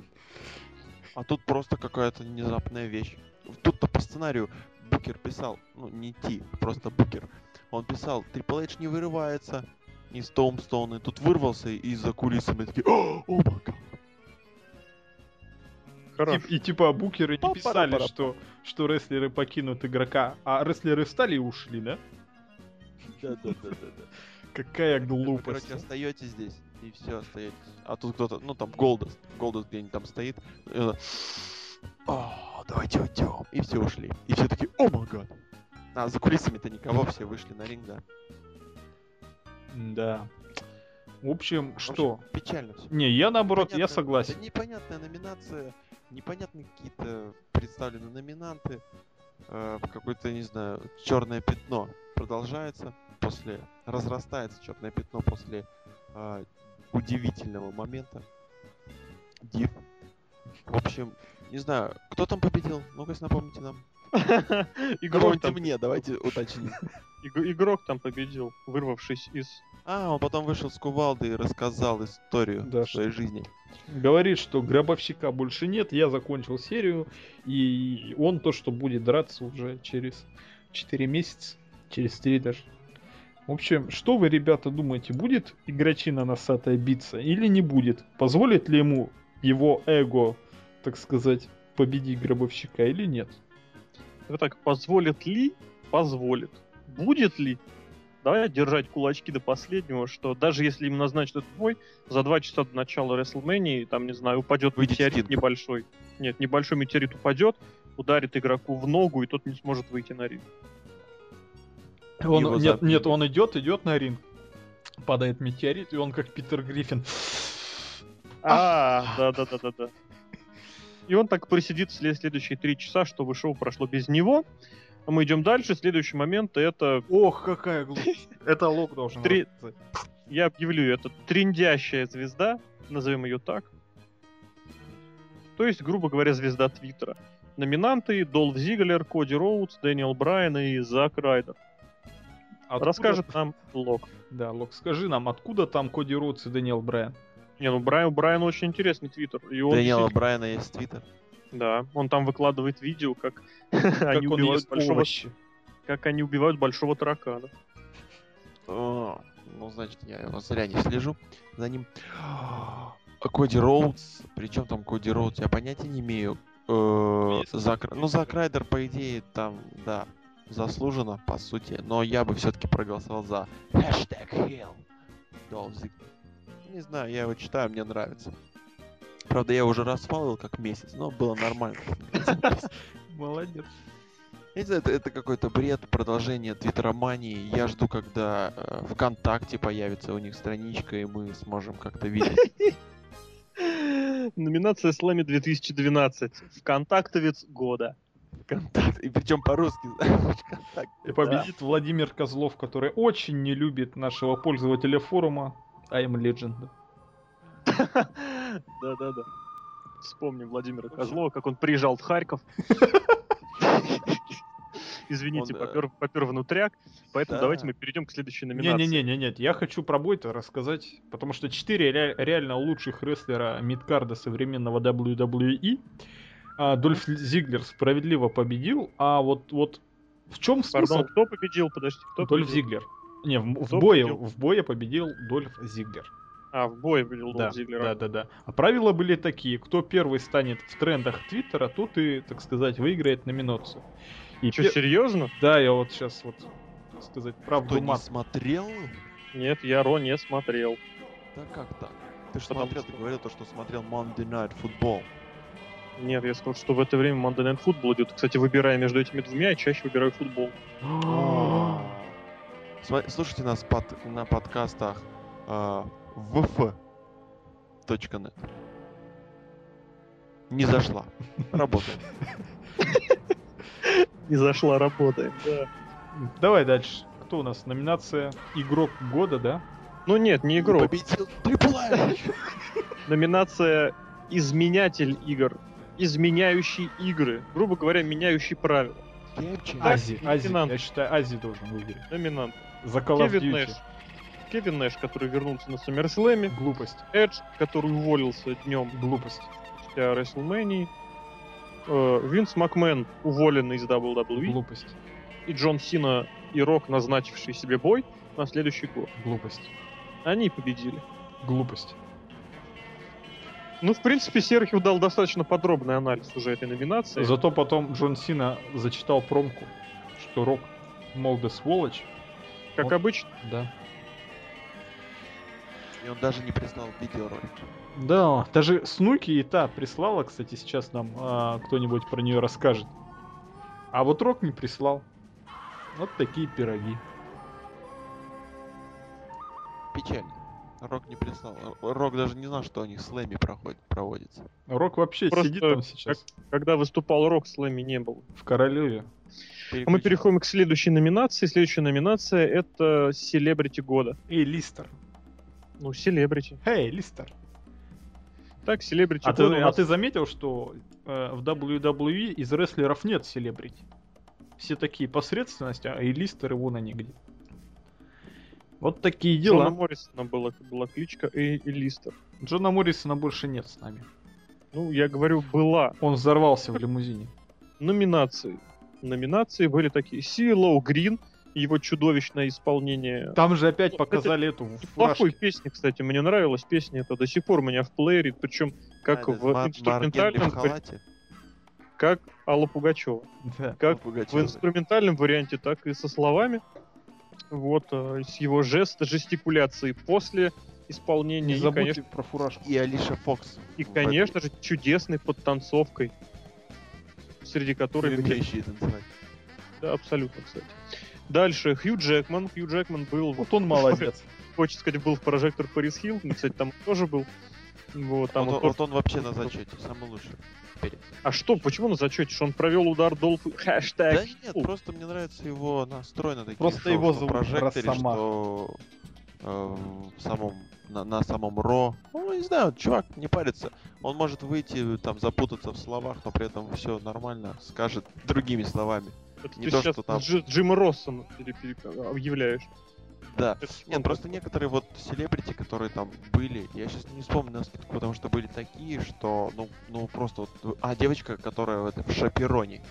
А тут просто какая-то внезапная вещь. Тут-то по сценарию Букер писал, ну не Ти, просто Букер. Он писал, Triple H не вырывается из Томстона, и тут вырвался и за кулисами такие, о, о гад». И, и типа букеры не писали, что, что рестлеры покинут игрока, а рестлеры встали и ушли, да? Да-да-да-да-да. Какая Вы, глупость. короче, остаетесь здесь, и все, остаетесь. А тут кто-то, ну там Голдос, Голдос где-нибудь там стоит, «О, давайте уйдем. И все ушли. И все такие, о май гад. А за кулисами-то никого, все вышли на ринг, да. Да. В общем, что? Печально все. Не, я наоборот, я Непонятная- согласен. да непонятная номинация, непонятные какие-то представлены номинанты, э, какое-то, не знаю, черное пятно продолжается после, разрастается черное пятно после э, удивительного момента. Див. В общем, не знаю, кто там победил? Ну-ка, напомните нам. Игрок там, мне, давайте уточним. иг- игрок там победил, вырвавшись из... А, он потом вышел с кувалды и рассказал историю Да, своей жизни. Говорит, что гробовщика больше нет, я закончил серию, и он то, что будет драться уже через 4 месяца, через 3 даже. В общем, что вы, ребята, думаете, будет игрочина носатая биться или не будет? Позволит ли ему его эго, так сказать, победить гробовщика или нет? Это так, позволит ли? Позволит. Будет ли? Давай держать кулачки до последнего, что даже если им назначат этот бой, за два часа до начала WrestleMania, там, не знаю, упадет Выйдет метеорит Стинг. небольшой. Нет, небольшой метеорит упадет, ударит игроку в ногу, и тот не сможет выйти на ринг. Он, Его нет, нет, он идет, идет на ринг, падает метеорит, и он как Питер Гриффин. А, да-да-да-да-да. И он так просидит след- следующие три часа, чтобы шоу прошло без него. А мы идем дальше. Следующий момент это Ох, какая глупость. Это Лок должен Три- я объявлю, это трендящая звезда, назовем ее так. То есть, грубо говоря, звезда Твиттера. Номинанты Долф Зиглер, Коди Роудс, Дэниел Брайан и Зак Райдер. Откуда- Расскажет нам Лок. Да, Лок, скажи нам, откуда там Коди Роудс и Дэниел Брайан? Не, ну Брайан, Брайан очень интересный твиттер. И он Дэниела действительно- Брайана есть твиттер. Да, он там выкладывает видео, как, они он убивают большого, как они убивают большого таракана. О, ну, значит, я его зря не слежу за ним. А Коди Роудс, причем там Коди Роудс, я понятия не имею. Э. Зак- ну, Зак Райдер, по идее, там, да, заслуженно, по сути. Но я бы все-таки проголосовал за хэштег Ziggler. Не знаю, я его читаю, мне нравится. Правда, я уже расфалил как месяц, но было нормально. Молодец. Я не знаю, это, это какой-то бред, продолжение твиттеромании. Я жду, когда э, ВКонтакте появится у них страничка, и мы сможем как-то видеть. Номинация Слэми 2012. Вконтактовец года. ВКонтакте. И причем по-русски. ВКонтакте. И победит Владимир Козлов, который очень не любит нашего пользователя форума I'm Legend. Да-да-да. Вспомним Владимира Козлова, как он приезжал в Харьков. Извините, Он, э, попер, попер внутряк. Поэтому да. давайте мы перейдем к следующей номинации. Не-не-не, нет, я хочу про бой-то рассказать, потому что четыре ре- реально лучших рестлера мидкарда современного WWE. А, Дольф Зиглер справедливо победил, а вот, вот в чем смысл? Пардон, кто победил? Подожди, кто Дольф победил? Зиглер. Не, в, в бое, победил? в бое победил Дольф Зиглер. А, в бой победил Да, Дольф Зиглер. да, да, да. А правила были такие: кто первый станет в трендах Твиттера, тот и, так сказать, выиграет номинацию. И Что, пе- серьезно? Да, я вот сейчас вот, так сказать, правду Кто не мат. смотрел? Нет, я Ро не смотрел. Да как так? Ты же смотрел, ты что- говорил то, что смотрел Monday Night Football. Нет, я сказал, что в это время Monday Night Football идет. Кстати, выбирая между этими двумя, я чаще выбираю футбол. Слушайте нас под- на подкастах а, vf.net. Не зашла. Работает. Не зашла, работаем, да. Давай дальше. Кто у нас? Номинация Игрок года, да? Ну нет, не игрок. Победил. Номинация «Изменятель игр». Изменяющий игры. Грубо говоря, меняющий правила. Ази, Ази. Я считаю, Ази должен выиграть. Номинант. За Call of Кевин Duty. Нэш. Кевин Нэш, который вернулся на SummerSlam. Глупость. Эдж, который уволился днем Глупость. после WrestleMania. Э, Винс Макмен, уволенный из WWE. Глупость. И Джон Сина и Рок, назначивший себе бой на следующий год. Глупость. Они победили. Глупость. Ну, в принципе, Серхио дал достаточно подробный анализ уже этой номинации. Зато потом Джон Сина зачитал промку, что Рок, мол, да сволочь. Как обычно. Да. И он даже не прислал видеоролик. Да, даже Снуки и та прислала, кстати, сейчас нам а, кто-нибудь про нее расскажет. А вот Рок не прислал. Вот такие пироги. печально. Рок не прислал. Рок даже не знал, что у них слэми проходит, проводится. Рок вообще Просто сидит там сейчас. Когда выступал Рок, слэми не было. В Королеве. А мы переходим к следующей номинации. Следующая номинация это Селебрити года. Эй, Листер. Ну, Селебрити. Эй, Листер. Так, Селебрити А ты, года у а нас- ты заметил, что э, в WWE из рестлеров нет селебрити? Все такие посредственности, а и Листер его на нигде. Вот такие Джона дела. Моррисона была, была кличка Эй и Листер. Джона Моррисона больше нет с нами. Ну, я говорю, была. Он взорвался в лимузине. Номинации. Номинации были такие. Силоу Грин, его чудовищное исполнение. Там же опять Ну, показали эту в Плохой фуражке. песни, кстати, мне нравилась песня, это до сих пор у меня в плеере, причем как в инструментальном, в халате. как Алла Пугачева. Да. Как в инструментальном варианте, так и со словами. Вот, э, с его жест, жестикуляции после исполнения. Не и, забудьте конечно, про фуражку. И Алиша Фокс. и, конечно же, чудесной подтанцовкой, среди были- умеющей танцевать. Да, абсолютно, кстати. Дальше, Хью Джекман. Хью Джекман был... Вот он молодец. Хочется сказать, был в прожектор Парис Хилл. Кстати, там тоже был. Вот, там Вот тоже- вот он вообще на зачете, самый лучший. А что, почему на зачете? Что он провел удар Долфа? Хэштег. Да нет, фу. просто мне нравится его настрой на такие Просто шоу, его в прожекторе, Росомаха. что э, в самом на, на самом Ро. Ну, не знаю, чувак не парится. Он может выйти, там, запутаться в словах, но при этом все нормально скажет другими словами. Это не ты то, сейчас что там- Джи- Джима Россона объявляешь. Да. Это Нет, он просто некоторые вот селебрити, которые там были, я сейчас не вспомню на скидку, потому что были такие, что, ну, ну просто вот... А, девочка, которая в, это, в Шапероне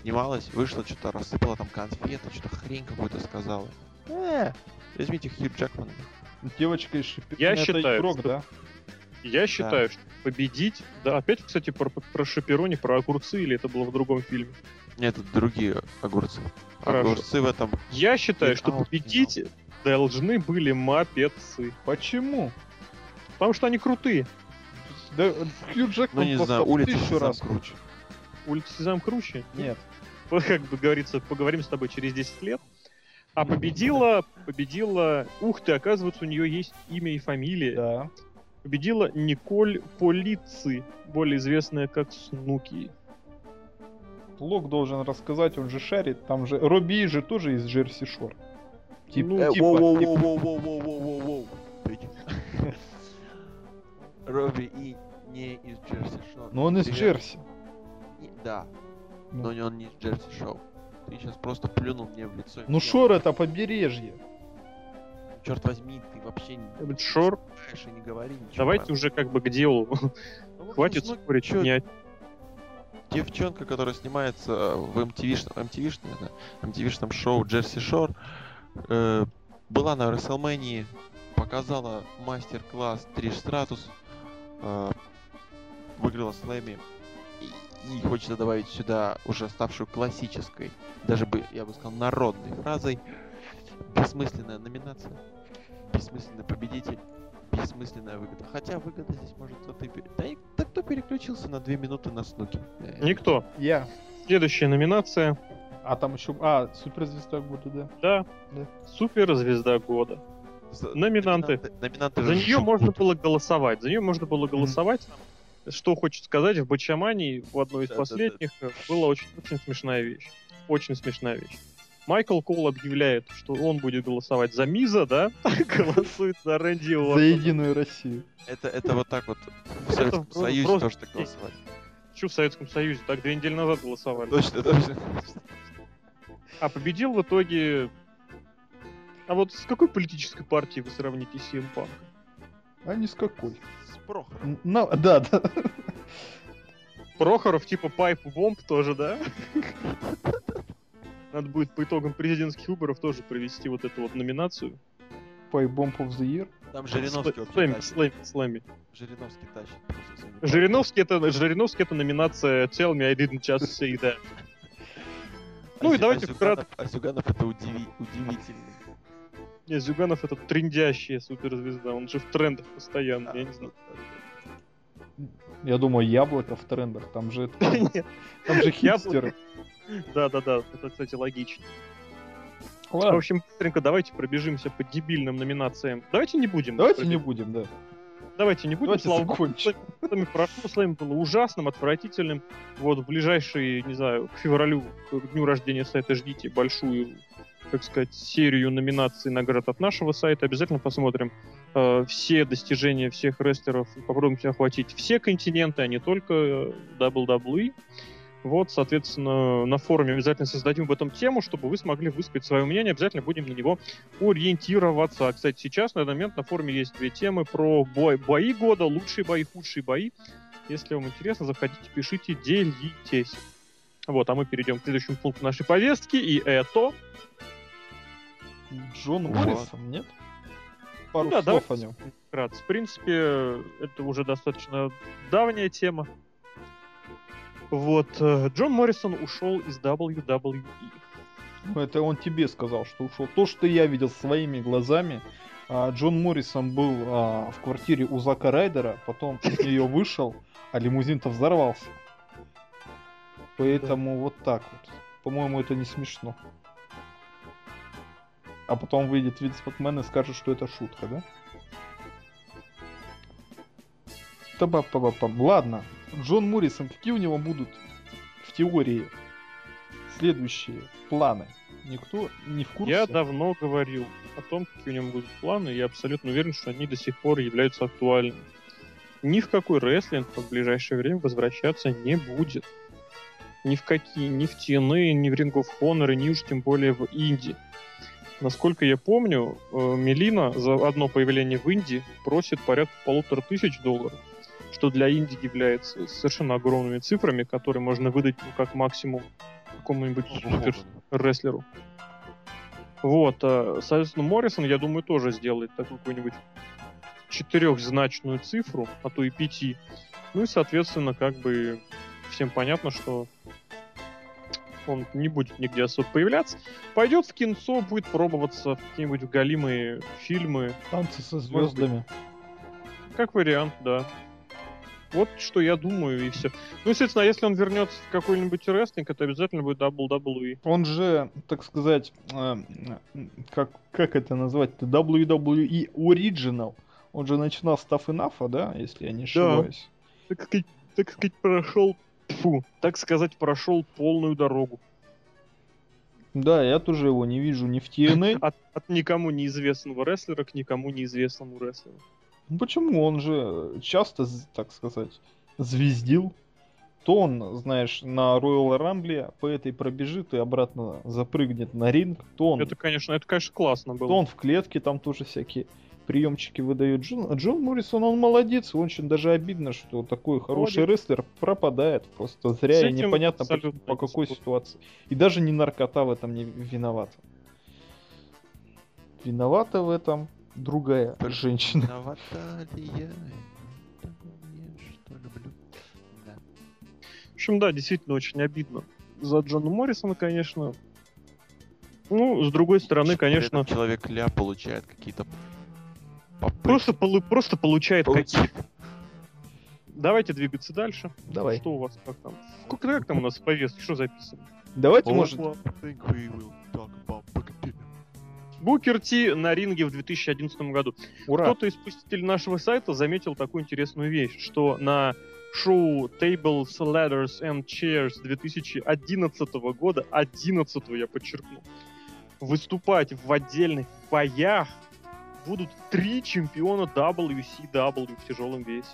снималась, вышла, что-то рассыпала там конфеты, что-то хрень какую-то сказала. Э, возьмите Хью Джекмана. Девочка из Шипи- Я Это считаю, игрок, что- да? Я считаю, что победить... Да, опять, кстати, про, про Шаперони, про огурцы, или это было в другом фильме? Нет, это другие огурцы. Хорошо. Огурцы в этом... Я считаю, что победить должны были мапецы. Почему? Потому что они крутые. Да, Хью Ну, Джекман не просто знаю, улица тысячу Сезам раз круче. Улица Сезам круче. Нет. Вот как бы говорится, поговорим с тобой через 10 лет. А победила, победила, ух ты, оказывается, у нее есть имя и фамилия. Да. Победила Николь Полици, более известная как Снуки. Лок должен рассказать, он же шарит. Там же Робби же тоже из Джерси Шор. Тип- Ну, Э, типа- воу, воу, типа- воу, воу, воу, воу, воу, воу. Bitch. Робби и не из Джерси Шоу. Но он из. Джерси. Да, Ну. но не он не из Джерси Шоу. Ты сейчас просто плюнул мне в лицо. Ну Шор это побережье. Черт возьми, ты вообще не Это Шор. и не говори ничего. Давайте уже как бы к делу. Ну, вот Хватит ну, спорить. чё, Не Девчонка, которая снимается в MTV, MTV, да, MTV шоу Джерси Шор, э, была на WrestleMania, показала мастер-класс Триш Стратус, э, выиграла слэми и, хочется добавить сюда уже ставшую классической, даже бы, я бы сказал, народной фразой бессмысленная номинация, бессмысленный победитель, бессмысленная выгода. Хотя выгода здесь может кто-то Да, и- да кто переключился на две минуты на снуки? Э, Никто. Я. Следующая номинация. А там еще... А, суперзвезда года, да. Да. Да. Суперзвезда года. За- Номинанты. Номинанты, номинанты За нее можно было голосовать. За нее можно было голосовать. Что хочет сказать, в Бачамане в одной из Да-да-да. последних э, была очень, очень смешная вещь. Очень смешная вещь. Майкл Кол объявляет, что он будет голосовать за Миза, да? Голосует за Рэнди За Ортона. Единую Россию. Это, это вот так вот в Советском просто- Союзе просто- тоже так голосовали. Чё в Советском Союзе? Так две недели назад голосовали. Точно, точно. А победил в итоге... А вот с какой политической партией вы сравните CM Punk? А ни с какой. С Прохором. Н- на- да, да. Прохоров типа Пайп Бомб тоже, да? Надо будет по итогам президентских выборов тоже провести вот эту вот номинацию. Pay Bomb of the Year. Там Жириновский Слэми, тащит. слэми, слэми. Жириновский тащит. Жириновский это, Жириновский это номинация Tell me I didn't just say that. Ну и давайте вкратце. А Зюганов это удиви- удивительный. Не, Зюганов это трендящая суперзвезда, он же в трендах постоянно, я не знаю. Я думаю, яблоко в трендах. Там же, там же хипстеры. Да-да-да, это, кстати, логично. В Ладно, общем, быстренько давайте пробежимся по дебильным номинациям. Давайте не будем. давайте не будем, да. Давайте не будем. Давайте Слава богу, закончим. вами прошло, с вами было ужасным, отвратительным. Вот в ближайшие, не знаю, к февралю, к дню рождения сайта ждите большую, так сказать, серию номинаций наград от нашего сайта. Обязательно посмотрим э, все достижения всех рестлеров и попробуем охватить все континенты, а не только э, WWE. Вот, соответственно, на форуме обязательно создадим в этом тему, чтобы вы смогли высказать свое мнение. Обязательно будем на него ориентироваться. А, Кстати, сейчас на данный момент на форуме есть две темы про бой, бои года, лучшие бои, худшие бои. Если вам интересно, заходите, пишите, делитесь. Вот, а мы перейдем к следующему пункту нашей повестки, и это... Джон Вот. Моррисон, нет? Пару Ну да, слов давайте о нем. вкратце. В принципе, это уже достаточно давняя тема. Вот, э, Джон Моррисон ушел из WWE. Ну, Это он тебе сказал, что ушел. То, что я видел своими глазами, а, Джон Моррисон был а, в квартире у Зака Райдера, потом из нее вышел, а лимузин-то взорвался. Поэтому вот так вот. По-моему, это не смешно. А потом выйдет Винс Макмен и скажет, что это шутка, да? Та-ба-па-ба-пам. Ладно, Джон Моррисон, какие у него будут в теории следующие планы? Никто не в курсе? Я давно говорил о том, какие у него будут планы, и я абсолютно уверен, что они до сих пор являются актуальными. Ни в какой рестлинг в ближайшее время возвращаться не будет. Ни в какие, ни в TNA, ни в Ring of Honor, ни уж тем более в Инди. Насколько я помню, э, Мелина за одно появление в Инди просит порядка полутора тысяч долларов, что для Инди является совершенно огромными цифрами, которые можно выдать ну, как максимум какому-нибудь супер рестлеру. Вот, а, соответственно, Моррисон, я думаю, тоже сделает такую какую-нибудь четырехзначную цифру, а то и пяти. Ну и, соответственно, как бы всем понятно, что он не будет нигде особо появляться. Пойдет в кинцо, будет пробоваться в какие-нибудь галимые фильмы. Танцы со звездами. Как вариант, да. Вот что я думаю, и все. Ну, естественно, если он вернется в какой-нибудь рестлинг, это обязательно будет WWE. Он же, так сказать, э, как, как это назвать-то, WWE Original. Он же начинал с Tough Enough, да, если я не ошибаюсь. так сказать, так сказать, прошел, фу, так сказать, прошел полную дорогу. Да, я тоже его не вижу ни в TNA. От, от никому неизвестного рестлера к никому неизвестному рестлеру. Ну Почему? Он же часто, так сказать, звездил. То он, знаешь, на Royal Rumble по этой пробежит и обратно запрыгнет на ринг. То он, Это, конечно, это, конечно, классно было. то он в клетке там тоже всякие приемчики выдает. Джон, Джон Моррисон, он молодец. Очень даже обидно, что такой хороший Молодец. рестлер пропадает просто зря и непонятно по, по какой ситуации. И даже не наркота в этом не виновата. Виновата в этом другая женщина. Виновата ли я? Я что люблю. Да. В общем, да, действительно очень обидно за Джона Моррисона, конечно. Ну, с другой стороны, этом конечно, человек ля получает какие-то. Просто, полу- просто получает получить. какие Давайте двигаться дальше. Давай. Что у вас как там? Как, как там у нас в повестке? Что записано? Давайте, может. Букер Ти на ринге в 2011 году. ура. Кто-то из посетителей нашего сайта заметил такую интересную вещь, что на шоу Tables, Ladders and Chairs 2011 года, 11 я подчеркну, выступать в отдельных боях будут три чемпиона WCW в тяжелом весе.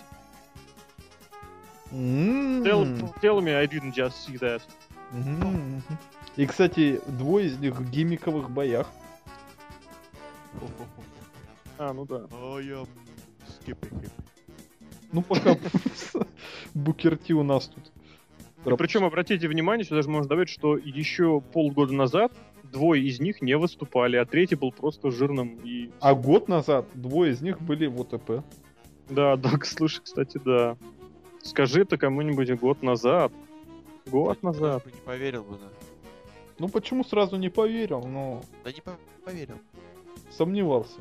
М. Tell, tell me I didn't just see that. Мгм. И, кстати, двое из них в гиммиковых боях. А, ну да. Him. Ну, пока Букер Ти у нас тут. И причем, обратите внимание, сюда же можно добавить, что еще полгода назад двое из них не выступали, а третий был просто жирным и... А год назад двое из них были в ОТП. Да, да, слушай, кстати, да. Скажи это кому-нибудь год назад. Год Я назад. бы не поверил бы, да. Ну, почему сразу не поверил? Ну, Да не по- поверил. сомневался,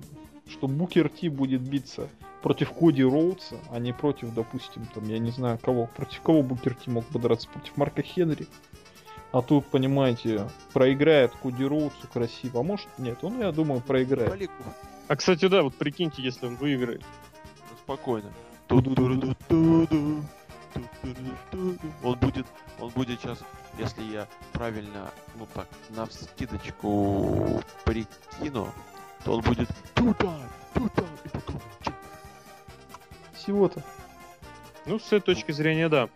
что Букер Ти будет биться против Коди Роудса, а не против, допустим, там, я не знаю кого. Против кого Букер Ти мог бы драться? Против Марка Хенри? А тут, понимаете, проиграет Коди Роудсу красиво. А может нет, он, я думаю, проиграет. А, кстати, да, вот прикиньте, если он выиграет. Ну, Спокойно. Он будет, он будет сейчас, если я правильно, ну так, на скидочку прикину, то он будет туда, туда, и потом. Всего-то. Ну, с этой точки зрения, да.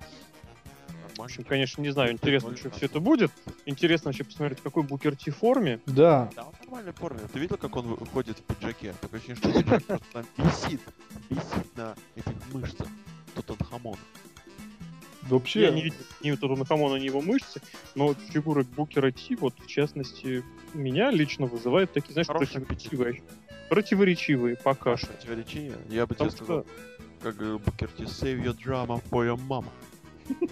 В Нормально. общем, конечно, не знаю, интересно, что все это будет. Интересно вообще посмотреть, в какой Букер Ти форме. Да. Да, он в нормальной форме. Ты видел, как он ходит в пиджаке? Такое ощущение, что пиджак просто там висит, висит на этих мышцах. Тут он хамон. Вообще, Я не видел ни Тутанхамона, ни его мышцы, но вот фигура Букера Ти, вот, в частности, меня лично вызывает такие, знаешь, Хороший противоречивые. Противоречивые пока что. Противоречие. Я бы Потому тебе сказал, как э, Букер Ти, save your drama for your mama.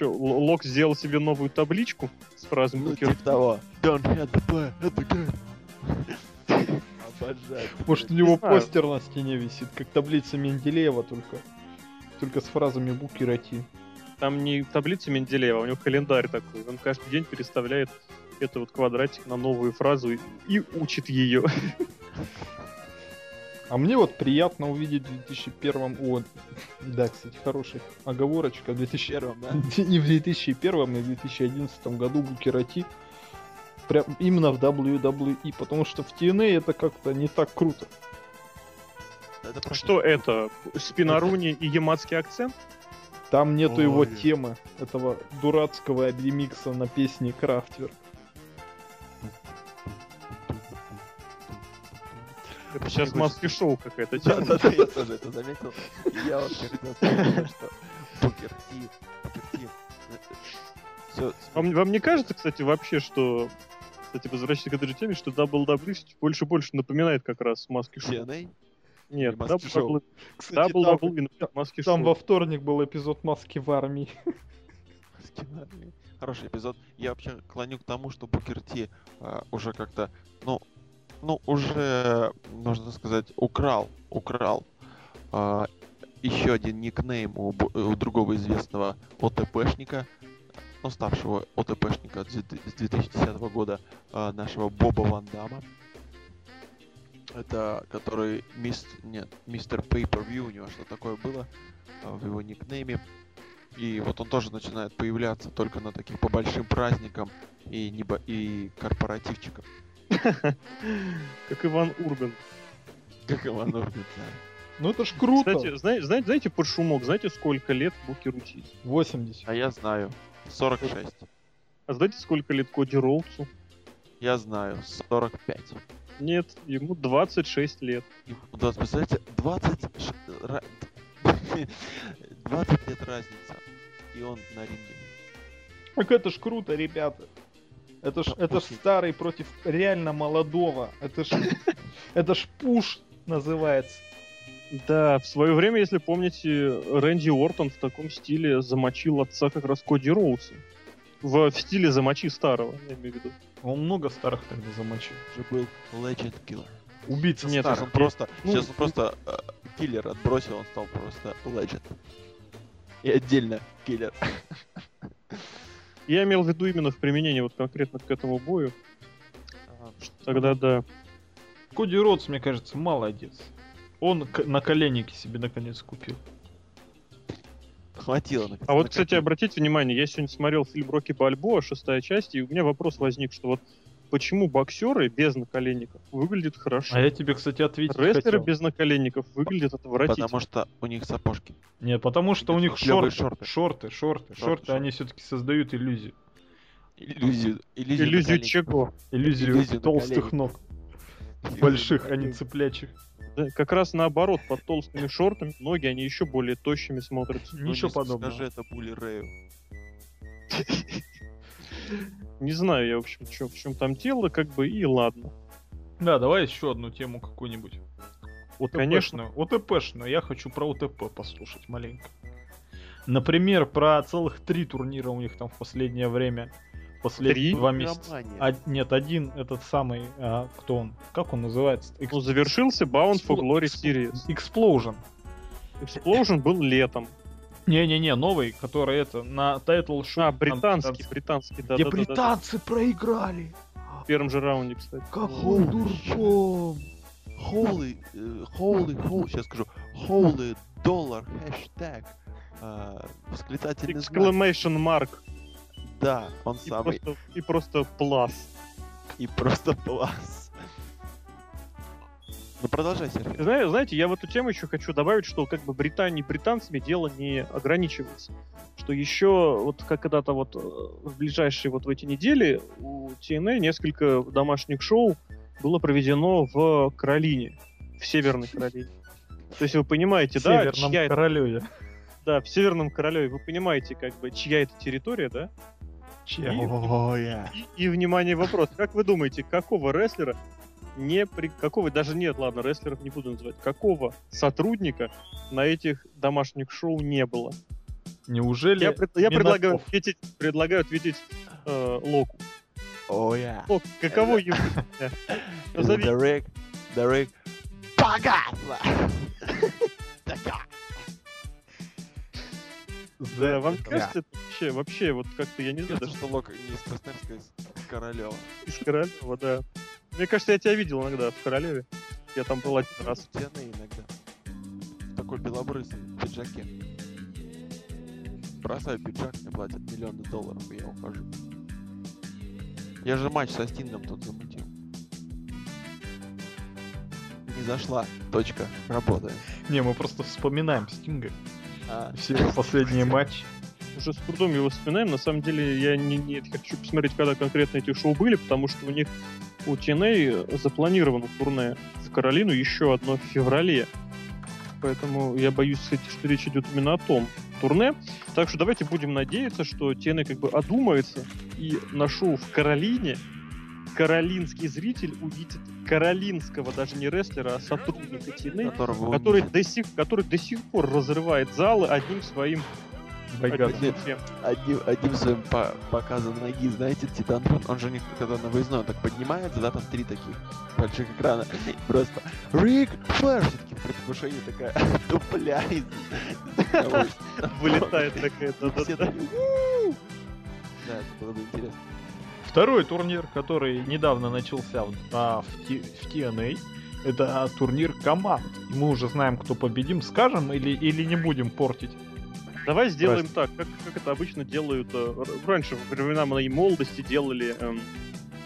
Что, Лок сделал себе новую табличку с фразой Ну, типа того. Don't hit the play, hit the game. Обожаю. может у не него постер на стене висит, как таблица Менделеева только. Только с фразами Букера Ти. Там не таблица Менделеева, у него календарь такой. Он каждый день переставляет это вот квадратик на новую фразу и, и учит ее. А мне вот приятно увидеть в 2001 О, да, кстати, хорошая оговорочка. В 2000... Первым, да? И в 2001 и в 2011 году Букера Ти прям именно в WWE, потому что в TNA это как-то не так круто. Это просто- Что это? Спинаруни и яматский акцент? Там нету его Ой. темы, этого дурацкого ремикса на песни Крафтверк. Это сейчас маски шоу какая-то Да, тема. да, да, я тоже это заметил. Я вообще хотел сказать, что Букер Ти, Букер Ти. Все, Вам, вам не кажется, кстати, вообще, что... Кстати, возвращаясь к этой же теме, что WWE больше и больше напоминает как раз маски шоу. TNA. Нет, Маски шоу. WWE Кстати, там, WWE напоминает маски там шоу. во вторник был эпизод маски в армии. Скинали. Хороший эпизод. Я вообще клоню к тому, что Букер Ти а, уже как-то, ну, ну, уже, можно сказать, украл, украл а, еще один никнейм у, у другого известного ОТПшника, ну, ставшего ОТПшника с две- с 2010 года а, нашего Боба Ван Дамма. Это который мист... Нет, мистер Pay-Per-View, у него что такое было а, в его никнейме. И вот он тоже начинает появляться только на таких по большим праздникам и, небо... и корпоративчикам. Как Иван Ургант. Как Иван Ургант, да. Ну это ж круто. Кстати, знаете, знаете, знаете под шумок, знаете, сколько лет Букеру Ти? 80. А я знаю. 46. А знаете, сколько лет Коди Роудсу? Я знаю. 45. Нет, ему 26 лет. И, да, представляете, 20... ш- ра- 20 лет разница. И он на ринге. Так это ж круто, ребята. Это ж, это ж старый против реально молодого. Это ж, это ж пуш называется. Да, в свое время, если помните, Рэнди Уортон в таком стиле замочил отца как раз Коди Роудса. В, в стиле замочи старого, я имею в виду. Он много старых тогда замочил. Уже был Legend Killer. Убийца Нет, Сейчас старых. он просто, Ну, сейчас он просто э, киллер отбросил, он стал просто Legend. И отдельно киллер. Я имел в виду именно в применении вот конкретно к этому бою. Тогда да. Коди Ротс, мне кажется, молодец. Он к- на коленнике себе наконец купил. Хватило. на- А вот, на кстати, обратите внимание, я сегодня смотрел фильм Рокки Бальбоа, шестая часть, и у меня вопрос возник, что вот почему боксеры без наколенников выглядят хорошо, А я тебе, кстати, ответить рестлеры хотел. без наколенников выглядят отвратительно. Потому что у них сапожки. Нет, потому что у них шорты, шорты, шорты. шорты, шорты, шорты. они все-таки создают иллюзию. Иллюзию. Иллюзию, Иллюзию чего? Иллюзию, Иллюзию толстых ног, Иллюзию больших, а не цыплячих. Да, как раз наоборот, под толстыми шортами ноги, они еще более тощими смотрятся. Ну, Ничего не подобного. Скажи это Були Рэю. Не знаю я, в общем, чё- в чем там дело, как бы, и ладно. Да, давай еще одну тему какую-нибудь. Конечно. ОТПшную. Я хочу про ОТП послушать маленько. Например, про целых три турнира у них там в последнее время. Последние Три? два месяца. А, нет, один этот самый, а, кто он? Как он называется? Экс- Ну, завершился Bound for Explo- Glory Series. Explosion. Explosion был летом. Не-не-не, новый, который это, на title shot. А, британский, британский, да, Где да, да, да, да. британцы проиграли. В первом же раунде, кстати. Какой дурдом. Holy, э, holy, holy, сейчас скажу, holy доллар, хэштег, э, восклицательный знак. Exclamation mark. Да, он И самый. просто, и просто плас. И просто класс. Ну продолжай, Сергей. Зна- Знаете, я в эту тему еще хочу добавить, что как бы Британии британцами дело не ограничивается. Что еще вот как когда-то вот э, в ближайшие вот в эти недели у TNA несколько домашних шоу было проведено в Каролине, в Северной Каролине. То есть вы понимаете, В да, Северном чья это, королеве. да, в Северном Королеве, вы понимаете, как бы, чья это территория, да? Чья? И- О, я. И, и, внимание, вопрос. Как вы думаете, какого рестлера не при... Какого, даже нет, ладно, рестлеров не буду называть. Какого сотрудника на этих домашних шоу не было? Неужели Я, пред- я предлагаю ответить, предлагаю ответить э, Локу. О, я. Лок, каково ему? Да. Назови. Дарек, Дарек. Такая. Да, вам кажется, вообще, вообще, вот как-то, я не знаю, даже что Лока не из Красноярска, а из Королева. из Королева, да. Мне кажется, я тебя видел иногда в Королеве. Я там был один раз. Стены иногда. В такой белобрысой пиджаке. Бросаю пиджак, мне платят миллионы долларов, и я ухожу. Я же матч со Стингом тут замутил. Не зашла. Точка. Работаем. Не, мы просто вспоминаем Стинга. А, Все последние матчи. Уже с трудом его вспоминаем. На самом деле, я не, не хочу посмотреть, когда конкретно эти шоу были, потому что у них у TNA запланировано турне в Каролину еще одно в феврале. Поэтому я боюсь, что речь идет именно о том турне. Так что давайте будем надеяться, что TNA как бы одумается и на шоу в Каролине каролинский зритель увидит каролинского, даже не рестлера, а сотрудника TNA, он который видит. до, сих, который до сих пор разрывает залы одним своим. Одним тем. одним, одним своим по показом ноги, знаете, Титантрон, он же них, когда на выездной, он так поднимается, да, там три таких больших экрана, просто Рик Флэр, все-таки в предвкушении такая тупля из- Вылетает такая, да-да-да. это было бы интересно. Второй турнир, который недавно начался в, а, в, T- в TNA, это турнир команд. И мы уже знаем, кто победим. Скажем или, или не будем портить? Давай сделаем так, как, как это обычно делают э, раньше, во времена моей молодости делали эм,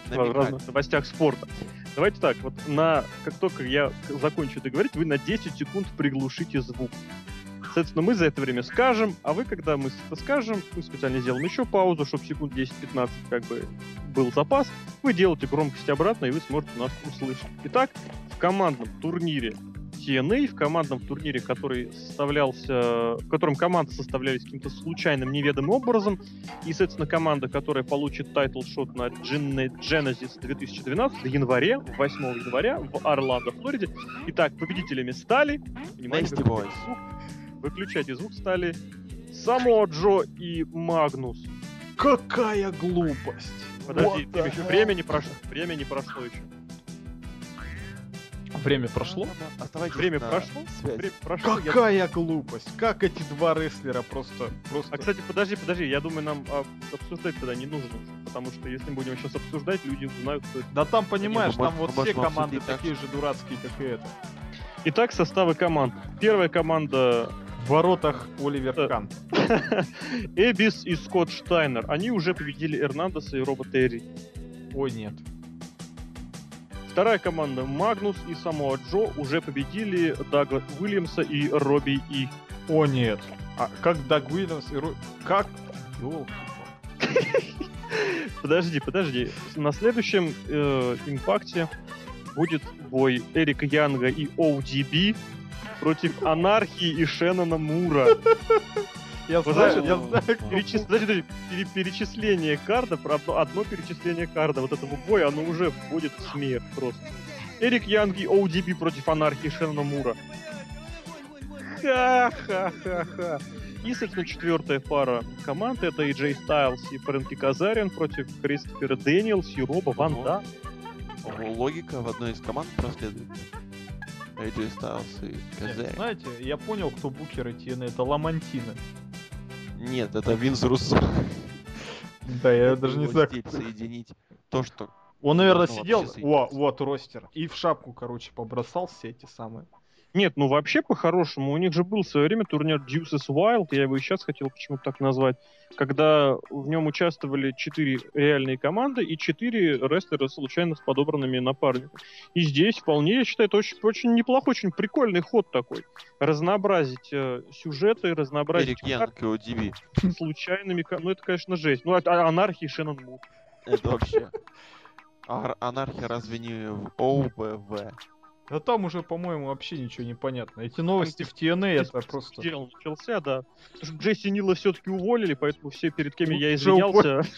в разных новостях спорта. Давайте так, вот на как только я закончу это говорить, вы на 10 секунд приглушите звук. Соответственно, мы за это время скажем, а вы, когда мы это скажем, мы специально сделаем еще паузу, чтобы секунд 10-15 как бы был запас. Вы делаете громкость обратно, и вы сможете нас услышать. Итак, в командном турнире TNA, в командном турнире, который составлялся, в котором команды составлялись каким-то случайным, неведомым образом, и, соответственно, команда, которая получит title shot на Gen- Genesis 2012 в январе, 8 января в Орландо, Флориде. Итак, победителями стали... Boys. звук, выключайте звук, стали Само Джо и Магнус. Какая глупость! Подожди, еще, время не прошло, время не прошло еще. Время прошло? Оставайтесь Время на прошло? связи. Время прошло. я- Какая глупость! Как эти два рестлера просто... просто... А, кстати, подожди, подожди, я думаю, нам а, обсуждать тогда не нужно потому что если мы будем сейчас обсуждать, люди узнают, кто это. Да там, понимаешь, ну, там вот все можем команды такие же дурацкие, как и это. Итак, составы команд. Первая команда В воротах Оливер Э. Кант. Эбис и Скотт Штайнер. Они уже победили Эрнандеса и Роба Терри. Ой, нет. Вторая команда Магнус и Самоа Джо уже победили Дага Уильямса и Робби И. О, нет. А как Даг Уильямс и Ру... Как? Подожди, подожди. На следующем э, импакте будет бой Эрика Янга и ODB против Анархии и Шеннона Мура. Я знаю, я знаю, Перечис- подожди, подожди. Пере- перечисление карда, одно, перечисление карда вот этого боя, оно уже вводит в смех просто. Эрик Янг и ODB против Анархии Шеннона Мура. Ха-ха-ха-ха. И, соответственно, четвертая пара команд это AJ Styles и Фрэнки Казарин против Кристофера Дэниелс и Роба Ван Логика в одной из команд проследует. AJ Styles и Казарин. Знаете, я понял, кто букеры TNA. Это Ламантины. Нет, это Винс Руссо. Да, я даже не знаю. соединить то, что... Он, наверное, сидел, о, вот roster, и в шапку, короче, побросал все эти самые. Нет, ну вообще по-хорошему, у них же был в свое время турнир Juices Wild, я его и сейчас хотел почему-то так назвать, когда в нем участвовали четыре реальные команды и четыре рестлера случайно с подобранными напарниками. И здесь вполне, я считаю, это очень, очень неплохой, очень прикольный ход такой. Разнообразить э, сюжеты, разнообразить Эрик Янг и ODB. карты случайными... Ну это, конечно, жесть. Ну, это анархия Шеннон Мур. Это вообще... Ар- Анархия разве не в ОУБВ? Да там уже, по-моему, вообще ничего не понятно. Эти новости в TNA это просто... Дел начался, да. Потому что Джесси Нила все-таки уволили, поэтому все, перед кем я Уже извинялся...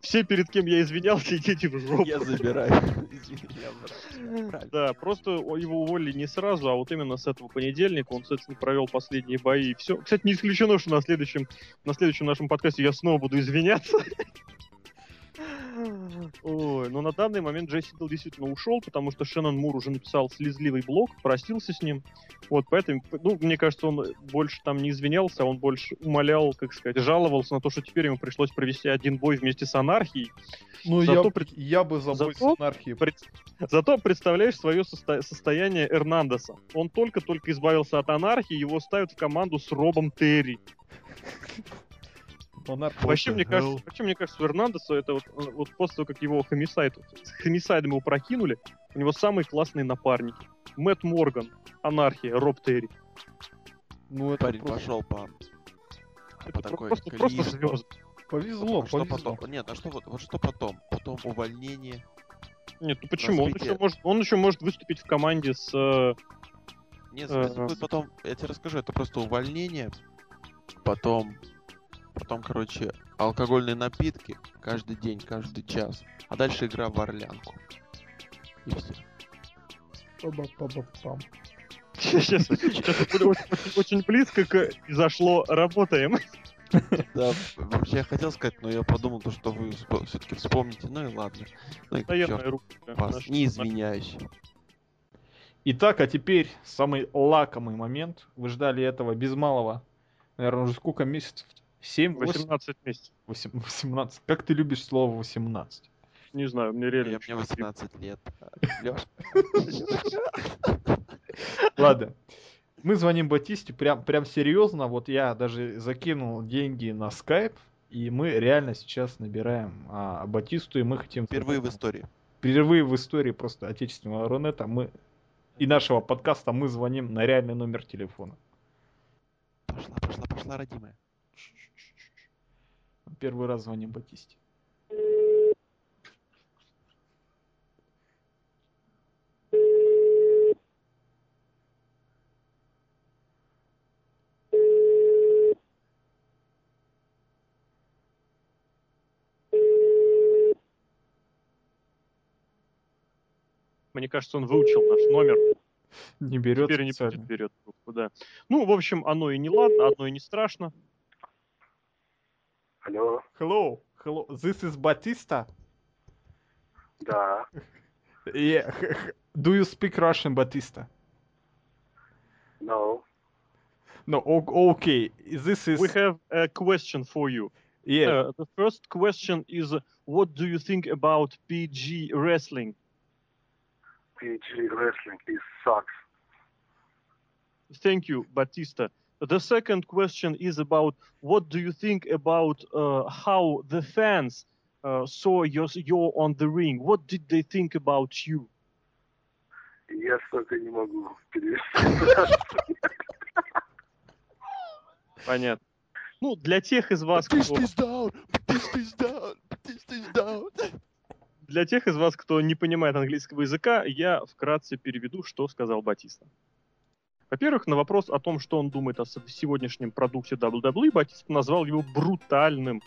Все, перед кем я извинялся, идите в жопу. Я забираю. Я. Да, просто его уволили не сразу, а вот именно с этого понедельника он, соответственно, провел последние бои и все. Кстати, не исключено, что на следующем, на следующем нашем подкасте я снова буду извиняться. Ой, но на данный момент Джесси Дилл действительно ушел, потому что Шеннон Мур уже написал слезливый блог, простился с ним. Вот, поэтому, ну, мне кажется, он больше там не извинялся, а он больше умолял, как сказать, жаловался на то, что теперь ему пришлось провести один бой вместе с анархией. Ну, Зато я, пред- я бы за бой с зато анархией. Пред- Зато представляешь свое состо- состояние Эрнандеса. Он только-только избавился от анархии, его ставят в команду с Робом Терри. Анарх- Вообще, the мне кажется, вообще, мне кажется, у Эрнандеса это вот, э, вот после того, как его хомисайд, с хомисайдом его прокинули, у него самые классные напарники. Мэтт Морган, Анархия, Роб Терри. Ну, это Парень просто пошел по... Это по такой просто, просто звезд. повезло, А что повезло. потом? Нет, а что вот, вот что потом? Потом увольнение. Нет, ну почему? Он еще, может, он еще может выступить в команде с... э, Нет, это будет потом, я тебе расскажу, это просто увольнение, потом, потом, короче, алкогольные напитки каждый день, каждый час, а дальше игра в орлянку. И все. Сейчас, сейчас очень, близко к «И зашло, работаем. Да, вообще я хотел сказать, но я подумал, то, что вы все-таки вспомните, ну и ладно. Ну чёрт рубрика. вас, не извиняюсь. Итак, а теперь самый лакомый момент. Вы ждали этого без малого. Наверное, уже сколько месяцев? 7, 8, 18 месяцев. 18. Как ты любишь слово 18? Не знаю, мне реально... Я, мне 18 лет. Ладно. Мы звоним Батисте прям, прям серьезно. Вот я даже закинул деньги на скайп. И мы реально сейчас набираем а, Батисту, и мы хотим... впервые в истории. Впервые в истории просто отечественного Рунета мы и нашего подкаста мы звоним на реальный номер телефона. Пошла, пошла, пошла, родимая. Первый раз звоним Батисте. Мне кажется, он выучил наш номер. Не берет Теперь не специально. будет берет трубку, да. Ну, в общем, оно и не ладно, одно и не страшно. Hello. Hello. Hello. This is Batista. Да. Yeah. Do you speak Russian, Batista? No. No. Okay. This is. We have a question for you. Yeah. Uh, the first question is, what do you think about PG wrestling? PG wrestling is sucks. Thank you, Batista. The second question is about what do you think about uh, how the fans uh, saw your, you on the ring? What did they think about you? Я столько не могу перевести. Понятно. Ну, для тех из вас, кто, Batista is down! Batista is down! Batista is down! для тех из вас, кто не понимает английского языка, я вкратце переведу, что сказал Батиста. Во-первых, на вопрос о том, что он думает о сегодняшнем продукте WWE, Батиста назвал его брутальным.